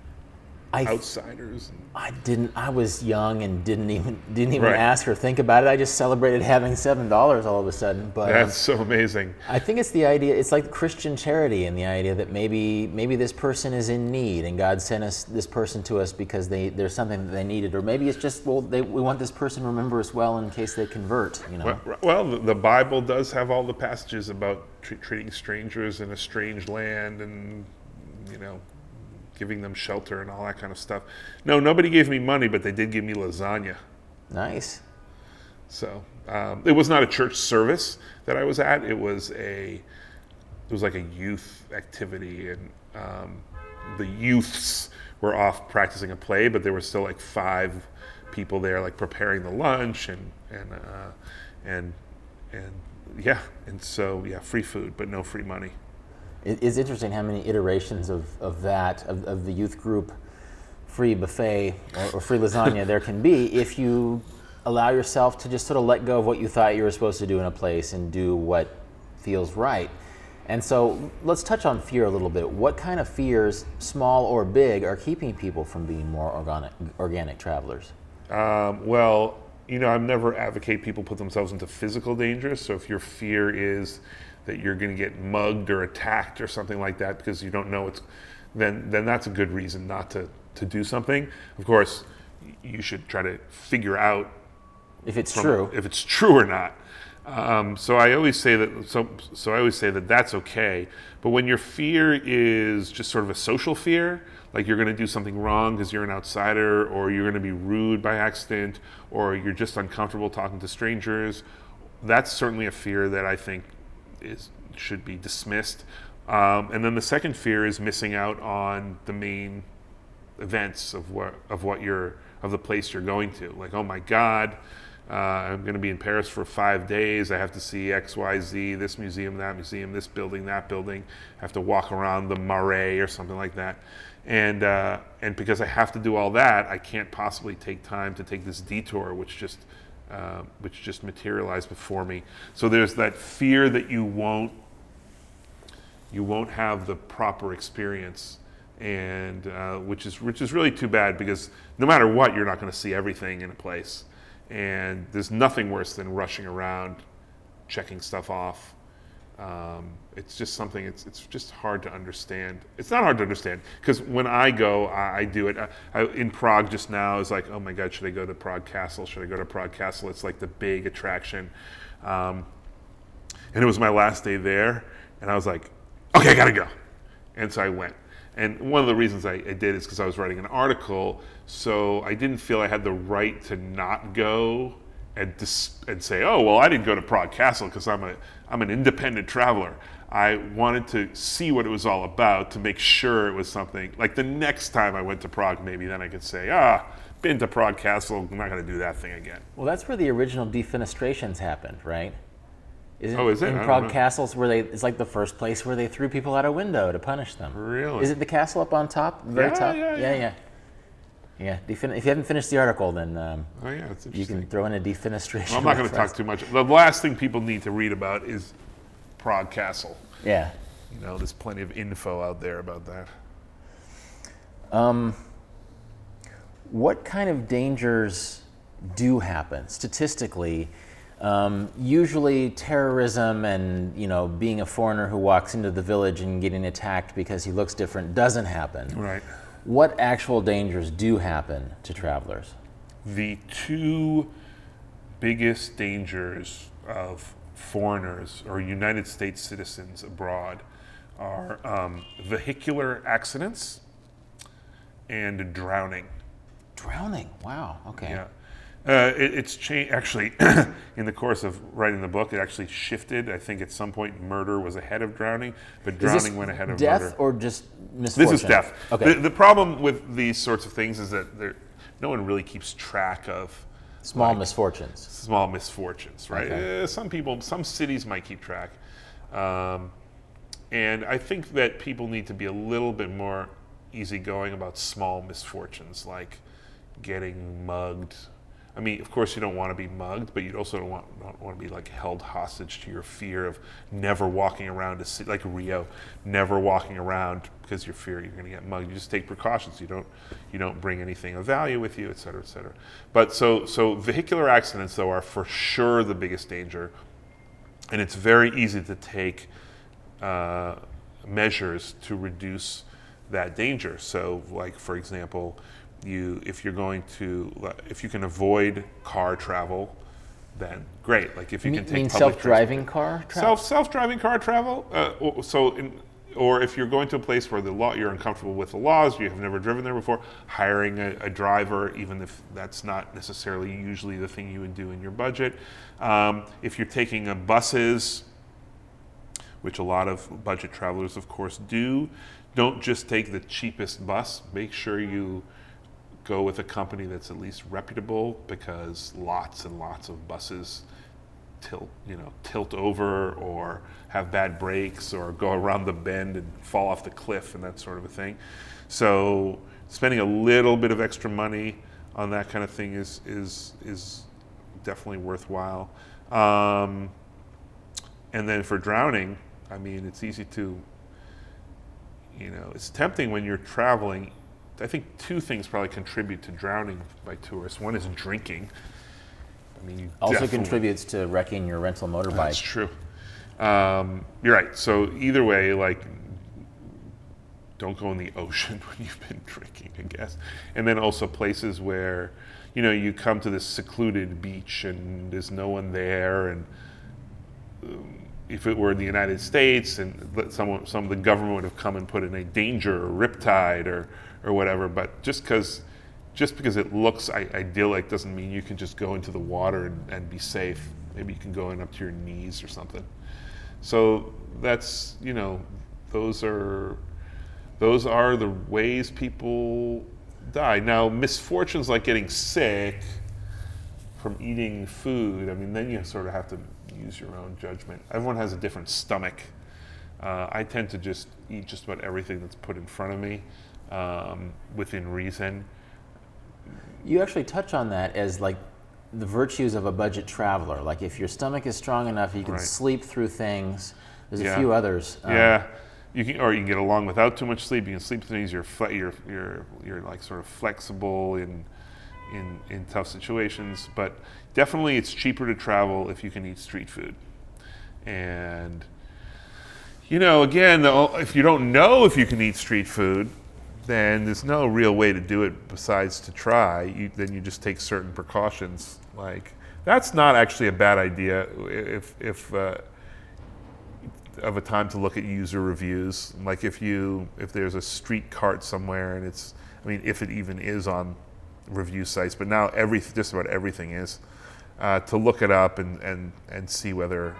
I, Outsiders. I didn't. I was young and didn't even didn't even Right. ask or think about it. I just celebrated having seven dollars all of a sudden. But um, That's so amazing. I think it's the idea. It's like Christian charity and the idea that maybe maybe this person is in need and God sent us this person to us because they there's something that they needed, or maybe it's just well they, we want this person to remember us well in case they convert. You know. Well, well, the- Bible does have all the passages about tre- treating strangers in a strange land and, you know, giving them shelter and all that kind of stuff. No, nobody gave me money, but they did give me lasagna. Nice. So um, it was not a church service that I was at. It was a it was like a youth activity, and um, the youths were off practicing a play, but there were still like five people there, like preparing the lunch and and uh, and and yeah, and so yeah, free food, but no free money. It, it's interesting how many iterations of, of that of, of the youth group free buffet or, or free lasagna there can be if you allow yourself to just sort of let go of what you thought you were supposed to do in a place and do what feels right. And so let's touch on fear a little bit. What kind of fears, small or big, are keeping people from being more organic, organic travelers? Um, well, you know, I've never advocate people put themselves into physical danger. So if your fear is that you're going to get mugged or attacked or something like that because you don't know it's, then then that's a good reason not to to do something. Of course, you should try to figure out If it's from- true. if it's true or not. Um, so I always say that. So so I always say that that's okay. But when your fear is just sort of a social fear, like you're going to do something wrong because you're an outsider, or you're going to be rude by accident, or you're just uncomfortable talking to strangers, that's certainly a fear that I think is should be dismissed. Um, and then the second fear is missing out on the main events of what of what you're of the place you're going to. Like, oh my God, uh, I'm going to be in Paris for five days. I have to see X, Y, Z, this museum, that museum, this building, that building. I have to walk around the Marais or something like that. And uh, and because I have to do all that, I can't possibly take time to take this detour, which just uh, which just materialized before me. So there's that fear that you won't you won't have the proper experience and uh, which is which is really too bad because no matter what you're not going to see everything in a place and there's nothing worse than rushing around checking stuff off um, it's just something it's, it's just hard to understand. It's not hard to understand because when i go i, I do it. I, I, in prague just now is like oh my god should i go to prague castle? Should i go to prague castle? It's like the big attraction. Um, and it was my last day there and i was like okay, I gotta go. And so I went. And one of the reasons I, I did is because I was writing an article, so I didn't feel I had the right to not go and dis- and say, oh well, I didn't go to Prague Castle because I'm a I'm an independent traveler. I wanted to see what it was all about to make sure it was something like the next time I went to Prague, maybe then I could say, ah, been to Prague Castle, I'm not going to do that thing again. Well, that's where the original defenestrations happened, right? Isn't oh, is it? In Prague castles, where they it's like the first place where they threw people out a window to punish them. Really? Is it the castle up on top, very yeah, top? Yeah, yeah, yeah. Yeah. if you haven't finished the article, then um, oh yeah, it's you can throw in a defenestration. Well, I'm not going to talk too much. The last thing people need to read about is Prague Castle. Yeah. You know, there's plenty of info out there about that. Um, what kind of dangers do happen statistically? Um, usually, terrorism and you know being a foreigner who walks into the village and getting attacked because he looks different doesn't happen. Right. What actual dangers do happen to travelers? The two biggest dangers of foreigners or United States citizens abroad are um, vehicular accidents and drowning. Drowning. Wow. Okay. Yeah. Uh, it, it's changed actually in the course of writing the book. It actually shifted. I think at some point murder was ahead of drowning, but drowning went ahead of death murder. or just misfortune? This is death. Okay. The, the problem with these sorts of things is that no one really keeps track of small like, misfortunes. Small misfortunes, right? Okay. Uh, some people, some cities might keep track, um, and I think that people need to be a little bit more easygoing about small misfortunes, like getting mugged I mean, of course, you don't want to be mugged, but you also don't want, don't want to be like held hostage to your fear of never walking around a city like Rio, never walking around because you fear you're going to get mugged. You just take precautions. You don't you don't bring anything of value with you, et cetera, et cetera. But so so vehicular accidents though are for sure the biggest danger, and it's very easy to take uh, measures to reduce that danger. So, like for example you if you're going to if you can avoid car travel then great. Like if you, you can take mean self-driving car travel? self self-driving car travel? Uh, so in, or if you're going to a place where the law you're uncomfortable with the laws you have never driven there before hiring a, a driver even if that's not necessarily usually the thing you would do in your budget. Um, if you're taking a buses which a lot of budget travelers of course do don't just take the cheapest bus. Make sure you go with a company that's at least reputable because lots and lots of buses tilt, you know, tilt over or have bad brakes or go around the bend and fall off the cliff and that sort of a thing. So spending a little bit of extra money on that kind of thing is is is definitely worthwhile. Um, and then for drowning, I mean, it's easy to, you know, it's tempting when you're traveling I think two things probably contribute to drowning by tourists. One is drinking. I mean, also contributes to wrecking your rental motorbike. That's true. Um, you're right. So either way, like, don't go in the ocean when you've been drinking, I guess. And then also places where, you know, you come to this secluded beach and there's no one there, and um, if it were in the United States and someone, some of the government would have come and put in a danger or riptide or or whatever. But just because just because it looks idyllic doesn't mean you can just go into the water and, and be safe. Maybe you can go in up to your knees or something. So that's you know those are those are the ways people die. Now, misfortunes like getting sick from eating food, I mean, then you sort of have to use your own judgment. Everyone has a different stomach. Uh, I tend to just eat just about everything that's put in front of me um, within reason. You actually touch on that as like the virtues of a budget traveler. Like if your stomach is strong enough, you can Right. sleep through things. There's Yeah. a few others. um, yeah, you can, or you can get along without too much sleep. You can sleep through things. You're fle- you're you're you're like sort of flexible in in in tough situations. But definitely, it's cheaper to travel if you can eat street food. And you know, again, if you don't know if you can eat street food, then there's no real way to do it besides to try. You, then you just take certain precautions. Like that's not actually a bad idea if if. Uh, of a time to look at user reviews. Like if you if there's a street cart somewhere and it's I mean if it even is on review sites, but now every just about everything is uh, to look it up and, and and see whether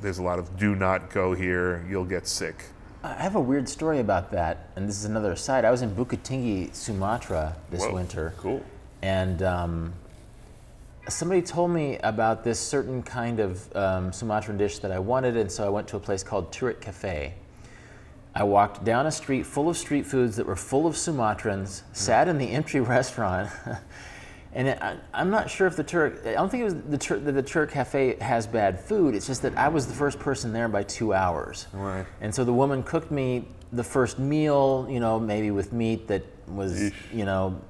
there's a lot of do not go here, you'll get sick. I have a weird story about that, and this is another aside. I was in Bukit Tinggi, Sumatra this Whoa, winter. Cool. and um, somebody told me about this certain kind of um, Sumatran dish that I wanted, and so I went to a place called Turret Cafe. I walked down a street full of street foods that were full of Sumatrans, sat in the empty restaurant, and it, I, I'm not sure if the Turk, I don't think it was the Turk, that the Turk Cafe has bad food. It's just that I was the first person there by two hours. Right. And so the woman cooked me the first meal, you know, maybe with meat that was, Yeesh. you know,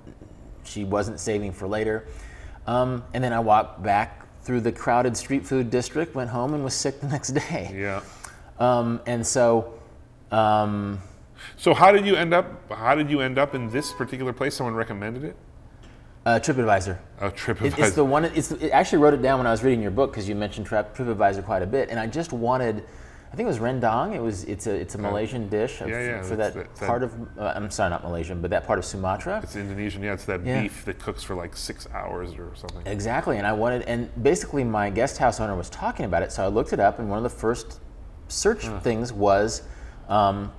she wasn't saving for later. Um, and then I walked back through the crowded street food district, went home, and was sick the next day. Yeah. Um, and so, um, So how did you end up? How did you end up in this particular place? Someone recommended it. Uh, TripAdvisor. Oh, It, it's the one. It's. I actually wrote it down when I was reading your book because you mentioned Trip, TripAdvisor quite a bit, and I just wanted. I think it was rendang. It was. It's a. It's a Malaysian dish of, Yeah, yeah, for that, that- that- part of. Uh, I'm sorry, not Malaysian, but that part of Sumatra. It's Indonesian. Yeah, it's that beef that cooks for like six hours or something. Exactly, and I wanted, and basically my guest house owner was talking about it, so I looked it up, and one of the first search things was um,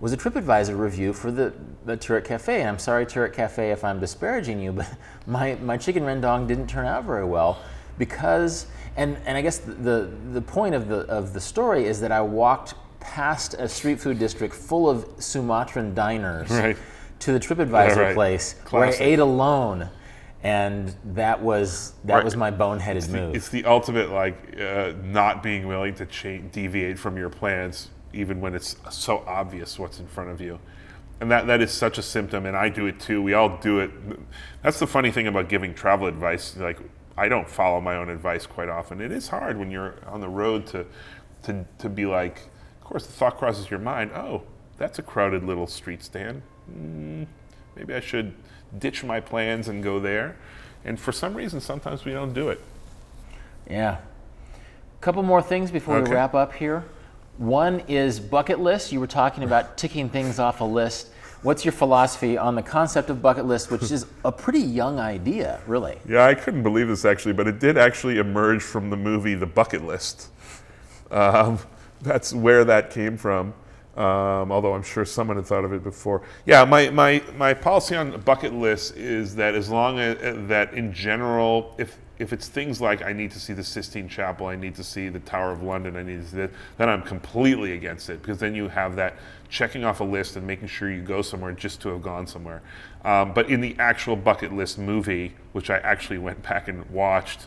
was a TripAdvisor review for the the Turret Cafe. And I'm sorry, Turret Cafe, if I'm disparaging you, but my my chicken rendang didn't turn out very well because, and and I guess the the, the point of the of the story is that I walked past a street food district full of Sumatran diners Right. to the TripAdvisor right. place Classic. where I ate alone, and that was that Right. was my boneheaded move. It's the ultimate like uh, not being willing to cha- deviate from your plans, even when it's so obvious what's in front of you. And that, that is such a symptom, and I do it too. We all do it. That's the funny thing about giving travel advice. Like, I don't follow my own advice quite often. It is hard when you're on the road to, to, to be like, of course, the thought crosses your mind, oh, that's a crowded little street stand. Mm, maybe I should ditch my plans and go there. And for some reason, sometimes we don't do it. yeah. A Couple more things before we wrap up here. One is bucket list. You were talking about ticking things off a list. What's your philosophy on the concept of bucket list, which is a pretty young idea, really? Yeah, I couldn't believe this actually, but it did actually emerge from the movie The Bucket List. Um, that's where that came from. Um, although I'm sure someone had thought of it before. Yeah, my, my, my policy on bucket list is that as long as that in general, if if it's things like I need to see the Sistine Chapel, I need to see the Tower of London, I need to see then I'm completely against it because then you have that checking off a list and making sure you go somewhere just to have gone somewhere. Um, but in the actual bucket list movie, which I actually went back and watched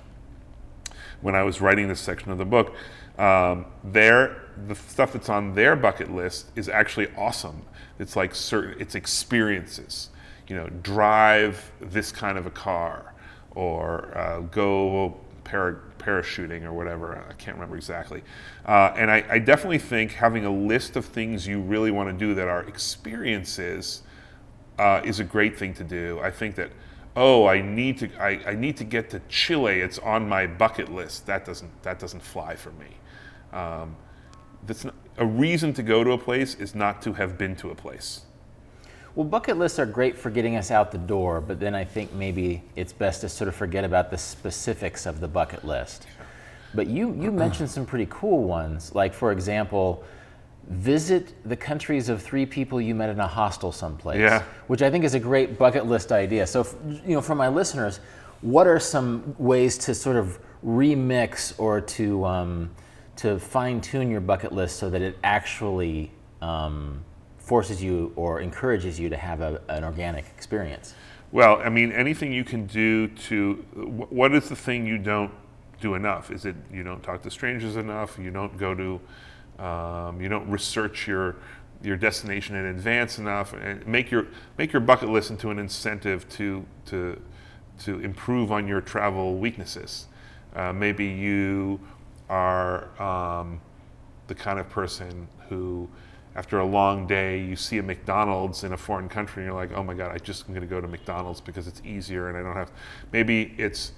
when I was writing this section of the book, um, the stuff that's on their bucket list is actually awesome. It's like certain it's experiences. You know, drive this kind of a car, or uh, go para, parachuting or whatever. I can't remember exactly. Uh, and I, I definitely think having a list of things you really want to do that are experiences uh, is a great thing to do. I think that oh, I need to I, I need to get to Chile. It's on my bucket list. That doesn't that doesn't fly for me. Um, that's not, a reason to go to a place is not to have been to a place. Well, bucket lists are great for getting us out the door, but then I think maybe it's best to sort of forget about the specifics of the bucket list. But you, you mentioned some pretty cool ones. Like, for example, visit the countries of three people you met in a hostel someplace. Yeah. Which I think is a great bucket list idea. So, f- you know, for my listeners, what are some ways to sort of remix or to um, to fine tune your bucket list so that it actually um, forces you or encourages you to have a, an organic experience? Well, I mean, anything you can do to, what is the thing you don't do enough? Is it you don't talk to strangers enough? You don't go to, um, you don't research your your destination in advance enough, and make your make your bucket list into an incentive to to to improve on your travel weaknesses. Uh, maybe you are um, the kind of person who, after a long day, you see a McDonald's in a foreign country and you're like, oh my God, I just am going to go to McDonald's because it's easier and I don't have. Maybe it's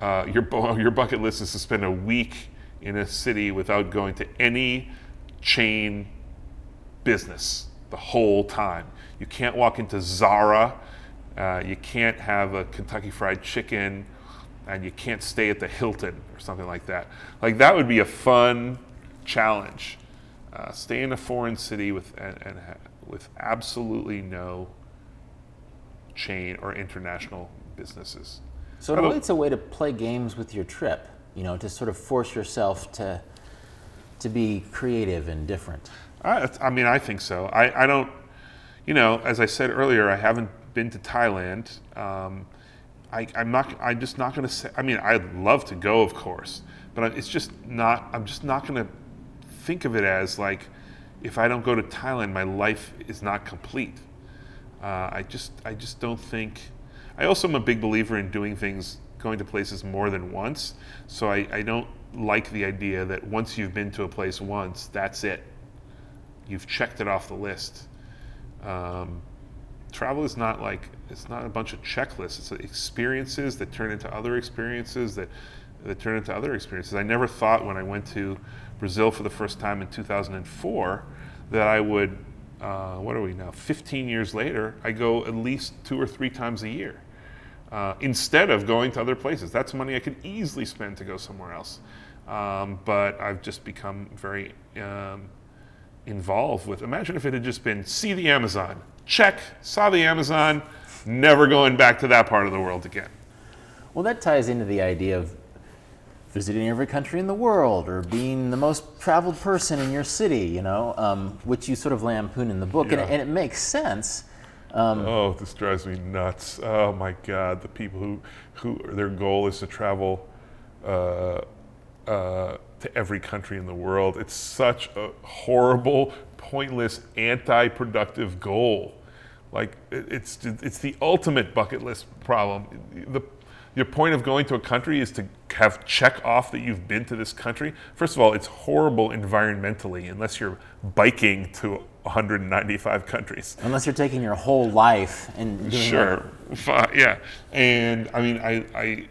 uh, your, your bucket list is to spend a week in a city without going to any chain business the whole time. You can't walk into Zara, uh, you can't have a Kentucky Fried Chicken, and you can't stay at the Hilton or something like that. Like that would be a fun challenge. Uh, stay in a foreign city with and, and ha- with absolutely no chain or international businesses. So in a way, it's a way to play games with your trip. You know, to sort of force yourself to to be creative and different. I, I mean, I think so. I, I don't, you know, as I said earlier, I haven't been to Thailand. Um, I, I'm not. I'm just not going to say. I mean, I'd love to go, of course, but it's just not. I'm just not going to think of it as like, if I don't go to Thailand, my life is not complete. Uh, I just. I just don't think. I also am a big believer in doing things, going to places more than once. So I, I don't like the idea that once you've been to a place once, that's it you've checked it off the list. Um, travel is not like it's not a bunch of checklists. It's experiences that turn into other experiences that that turn into other experiences. I never thought when I went to Brazil for the first time in 2004 that I would. Uh, what are we now? 15 years later, I go at least two or three times a year. Uh, instead of going to other places. That's money I could easily spend to go somewhere else. Um, but I've just become very um, involved with. Imagine if it had just been see the Amazon, check, saw the Amazon, never going back to that part of the world again. Well, that ties into the idea of visiting every country in the world or being the most traveled person in your city, you know, um, which you sort of lampoon in the book. And, Yeah. and it makes sense. Oh, this drives me nuts. Oh my God, the people who, who their goal is to travel uh, uh, to every country in the world. It's such a horrible, pointless, anti-productive goal. Like it- it's it's the ultimate bucket list problem. The your point of going to a country is to have check off that you've been to this country. First of all, it's horrible environmentally unless you're biking to 195 countries. Unless you're taking your whole life and doing Sure. Fi- Yeah. And I mean, I, I,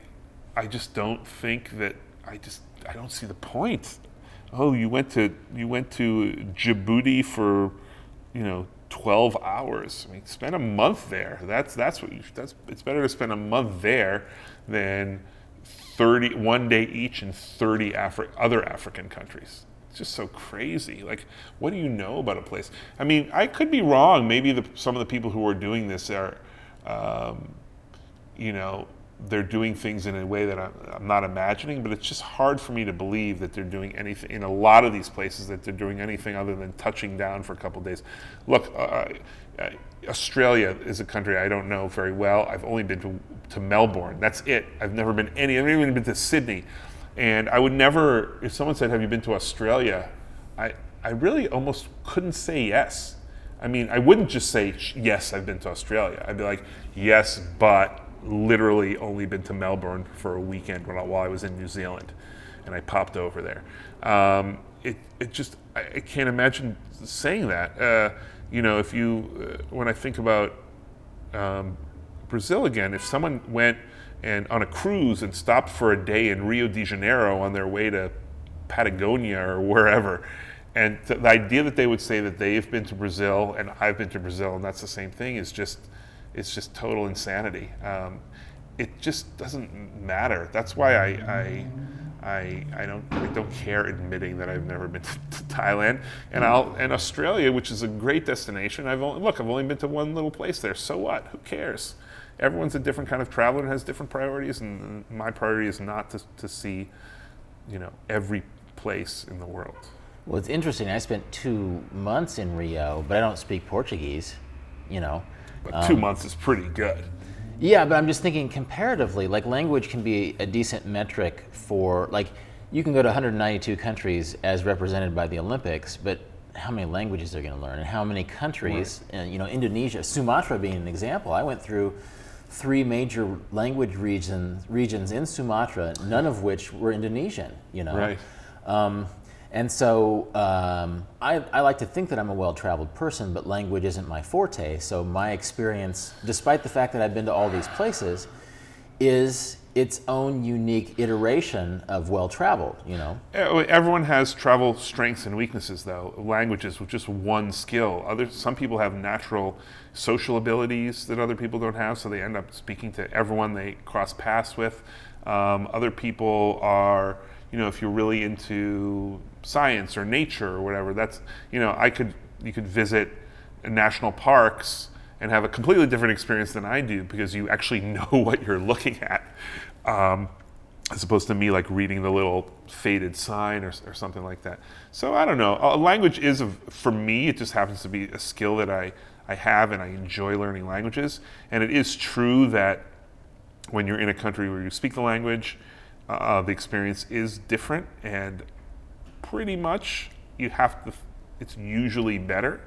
I just don't think that. I just I don't see the point. Oh, you went to you went to Djibouti for, you know, 12 hours. I mean, spend a month there. That's that's what you. That's it's better to spend a month there than 30 one day each in 30 Afri- other African countries. It's just so crazy. Like, what do you know about a place? I mean, I could be wrong. Maybe the, some of the people who are doing this are, um, you know, they're doing things in a way that I'm, not imagining. But it's just hard for me to believe that they're doing anything in a lot of these places that they're doing anything other than touching down for a couple days. Look, uh, uh, Australia is a country I don't know very well. I've only been to, to Melbourne. That's it. I've never been any. I've never even been to Sydney. And I would never, if someone said, Have you been to Australia? I, I really almost couldn't say yes. I mean, I wouldn't just say, Yes, I've been to Australia. I'd be like, Yes, but literally only been to Melbourne for a weekend I, while I was in New Zealand. And I popped over there. Um, it, it just, I, I can't imagine saying that. Uh, you know, if you, uh, when I think about um, Brazil again, if someone went and on a cruise and stopped for a day in Rio de Janeiro on their way to Patagonia or wherever, and th- the idea that they would say that they've been to Brazil and I've been to Brazil and that's the same thing is just, it's just total insanity. Um, it just doesn't matter. That's why I, I, I, I don't I don't care admitting that I've never been to, to Thailand and I'll and Australia, which is a great destination. I've only look I've only been to one little place there. So what? Who cares? Everyone's a different kind of traveler and has different priorities, and my priority is not to, to see, you know, every place in the world. Well, it's interesting. I spent two months in Rio, but I don't speak Portuguese. You know. But two um, months is pretty good. Yeah, but I'm just thinking comparatively, like language can be a decent metric for like you can go to 192 countries as represented by the Olympics, but how many languages they're going to learn and how many countries, right. you know, Indonesia, Sumatra being an example. I went through three major language regions regions in Sumatra, none of which were Indonesian, you know. Right. Um, and so um, I, I, like to think that I'm a well traveled person, but language isn't my forte. So my experience, despite the fact that I've been to all these places, is its own unique iteration of well traveled, you know? Everyone has travel strengths and weaknesses, though. Languages with just one skill. Other, some people have natural social abilities that other people don't have, so they end up speaking to everyone they cross paths with. Um, other people are you know, if you're really into science or nature or whatever, that's, you know, I could, you could visit national parks and have a completely different experience than I do because you actually know what you're looking at. Um, as opposed to me like reading the little faded sign or, or something like that. So I don't know. A language is, a, for me, it just happens to be a skill that I, I have and I enjoy learning languages. And it is true that when you're in a country where you speak the language, uh, the experience is different and pretty much you have to it's usually better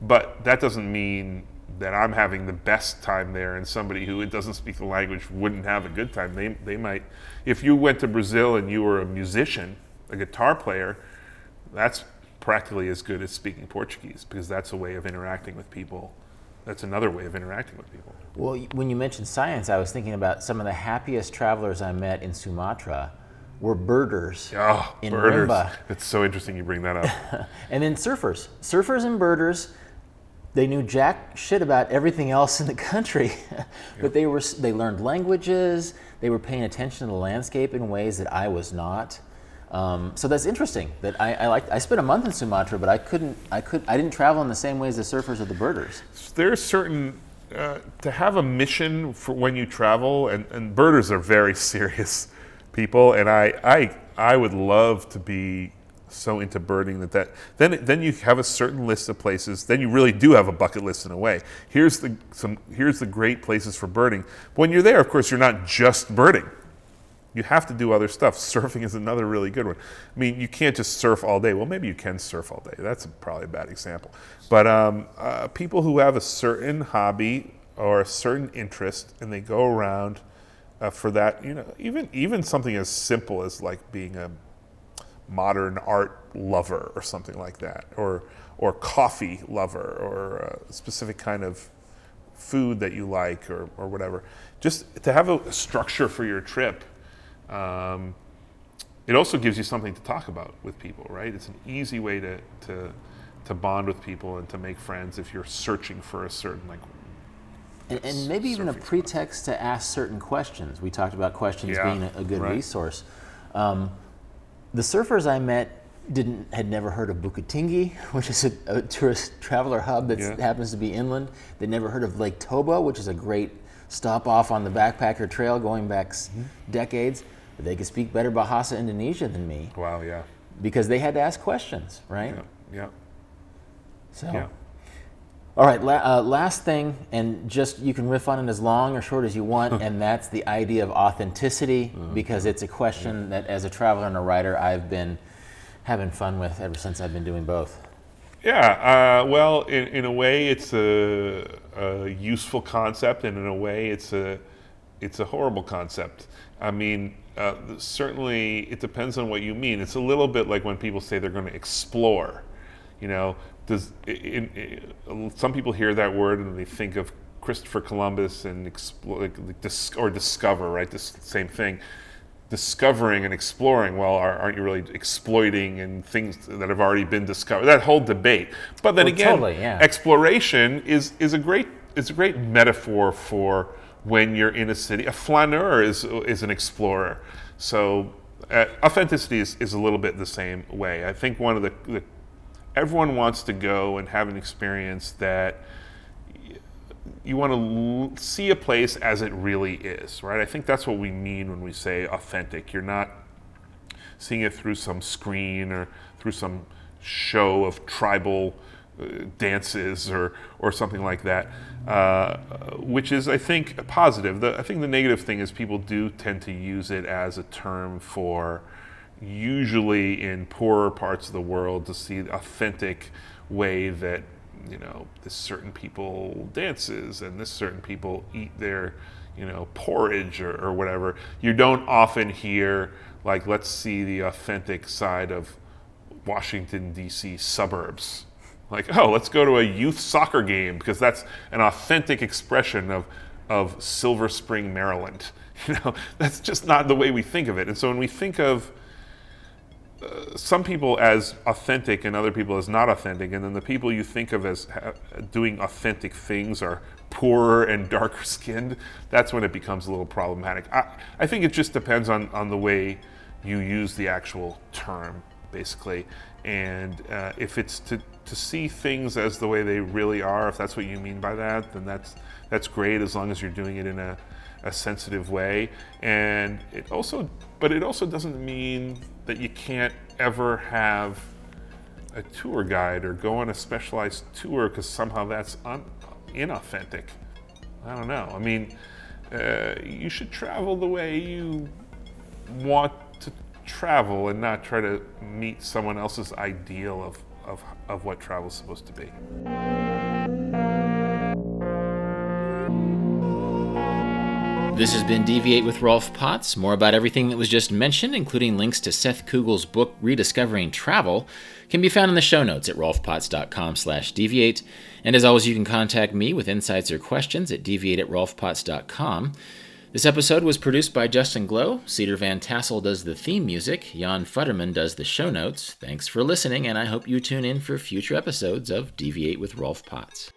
but that doesn't mean that i'm having the best time there and somebody who doesn't speak the language wouldn't have a good time they, they might if you went to brazil and you were a musician a guitar player that's practically as good as speaking portuguese because that's a way of interacting with people that's another way of interacting with people. Well, when you mentioned science, I was thinking about some of the happiest travelers I met in Sumatra were birders oh, in birders. Rimba. It's so interesting you bring that up. and then surfers. Surfers and birders, they knew jack shit about everything else in the country. but yep. they were they learned languages, they were paying attention to the landscape in ways that I was not. Um, so that's interesting. That I, I like. I spent a month in Sumatra, but I couldn't. I could. I didn't travel in the same way as the surfers or the birders. There's certain uh, to have a mission for when you travel, and, and birders are very serious people, and I, I, I would love to be so into birding that, that then then you have a certain list of places. Then you really do have a bucket list in a way. Here's the some here's the great places for birding. When you're there, of course, you're not just birding you have to do other stuff. Surfing is another really good one. I mean, you can't just surf all day. Well, maybe you can surf all day. That's probably a bad example. But um, uh, people who have a certain hobby or a certain interest and they go around uh, for that, you know, even even something as simple as like being a modern art lover or something like that, or or coffee lover, or a specific kind of food that you like, or or whatever. Just to have a structure for your trip um, it also gives you something to talk about with people, right? It's an easy way to, to, to bond with people and to make friends if you're searching for a certain like and, and, maybe even a pretext to ask certain questions. We talked about questions yeah, being a, a good right. resource. Um, the surfers I met didn't had never heard of Bukittinggi, which is a, a tourist traveler hub that yeah. happens to be inland. They'd never heard of Lake Toba, which is a great stop off on the backpacker trail going back mm-hmm. decades they could speak better Bahasa Indonesia than me. Wow, yeah. Because they had to ask questions, right? Yeah. yeah. So. Yeah. All right, la- uh, last thing, and just you can riff on it as long or short as you want, and that's the idea of authenticity, mm-hmm. because it's a question that, as a traveler and a writer, I've been having fun with ever since I've been doing both. Yeah, uh, well, in, in a way, it's a, a, useful concept, and in a way, it's a it's a horrible concept. I mean, uh, certainly it depends on what you mean. It's a little bit like when people say they're going to explore. You know, does some people hear that word and they think of Christopher Columbus and explore, like, dis, or discover, right? This same thing. Discovering and exploring. Well, aren't you really exploiting and things that have already been discovered? That whole debate. But then well, again, totally, yeah. exploration is is a great is a great metaphor for when you're in a city. A flaneur is is an explorer. So uh, authenticity is, is a little bit the same way. I think one of the, the everyone wants to go and have an experience that you want to see a place as it really is, right? I think that's what we mean when we say authentic. You're not seeing it through some screen or through some show of tribal uh, dances or or something like that, uh, which is I think a positive. The, I think the negative thing is people do tend to use it as a term for usually in poorer parts of the world to see the authentic way that you know this certain people dances and this certain people eat their you know porridge or, or whatever. You don't often hear like let's see the authentic side of Washington D.C. suburbs. Like, oh, let's go to a youth soccer game because that's an authentic expression of of Silver Spring, Maryland. You know, that's just not the way we think of it. And so when we think of some people as authentic and other people as not authentic, and then the people you think of as ha- doing authentic things are poorer and darker skinned, that's when it becomes a little problematic. I, I think it just depends on, on the way you use the actual term, basically. And uh, if it's to, to see things as the way they really are, if that's what you mean by that, then that's, that's great as long as you're doing it in a, a sensitive way. And it also, but it also doesn't mean that you can't ever have a tour guide or go on a specialized tour because somehow that's un- inauthentic. I don't know. I mean, uh, you should travel the way you want to travel and not try to meet someone else's ideal of, of, of what travel is supposed to be. This has been Deviate with Rolf Potts. More about everything that was just mentioned, including links to Seth Kugel's book Rediscovering Travel, can be found in the show notes at rolfpotts.com slash deviate. And as always, you can contact me with insights or questions at deviate at rolfpotts.com. This episode was produced by Justin Glow. Cedar Van Tassel does the theme music. Jan Futterman does the show notes. Thanks for listening, and I hope you tune in for future episodes of Deviate with Rolf Potts.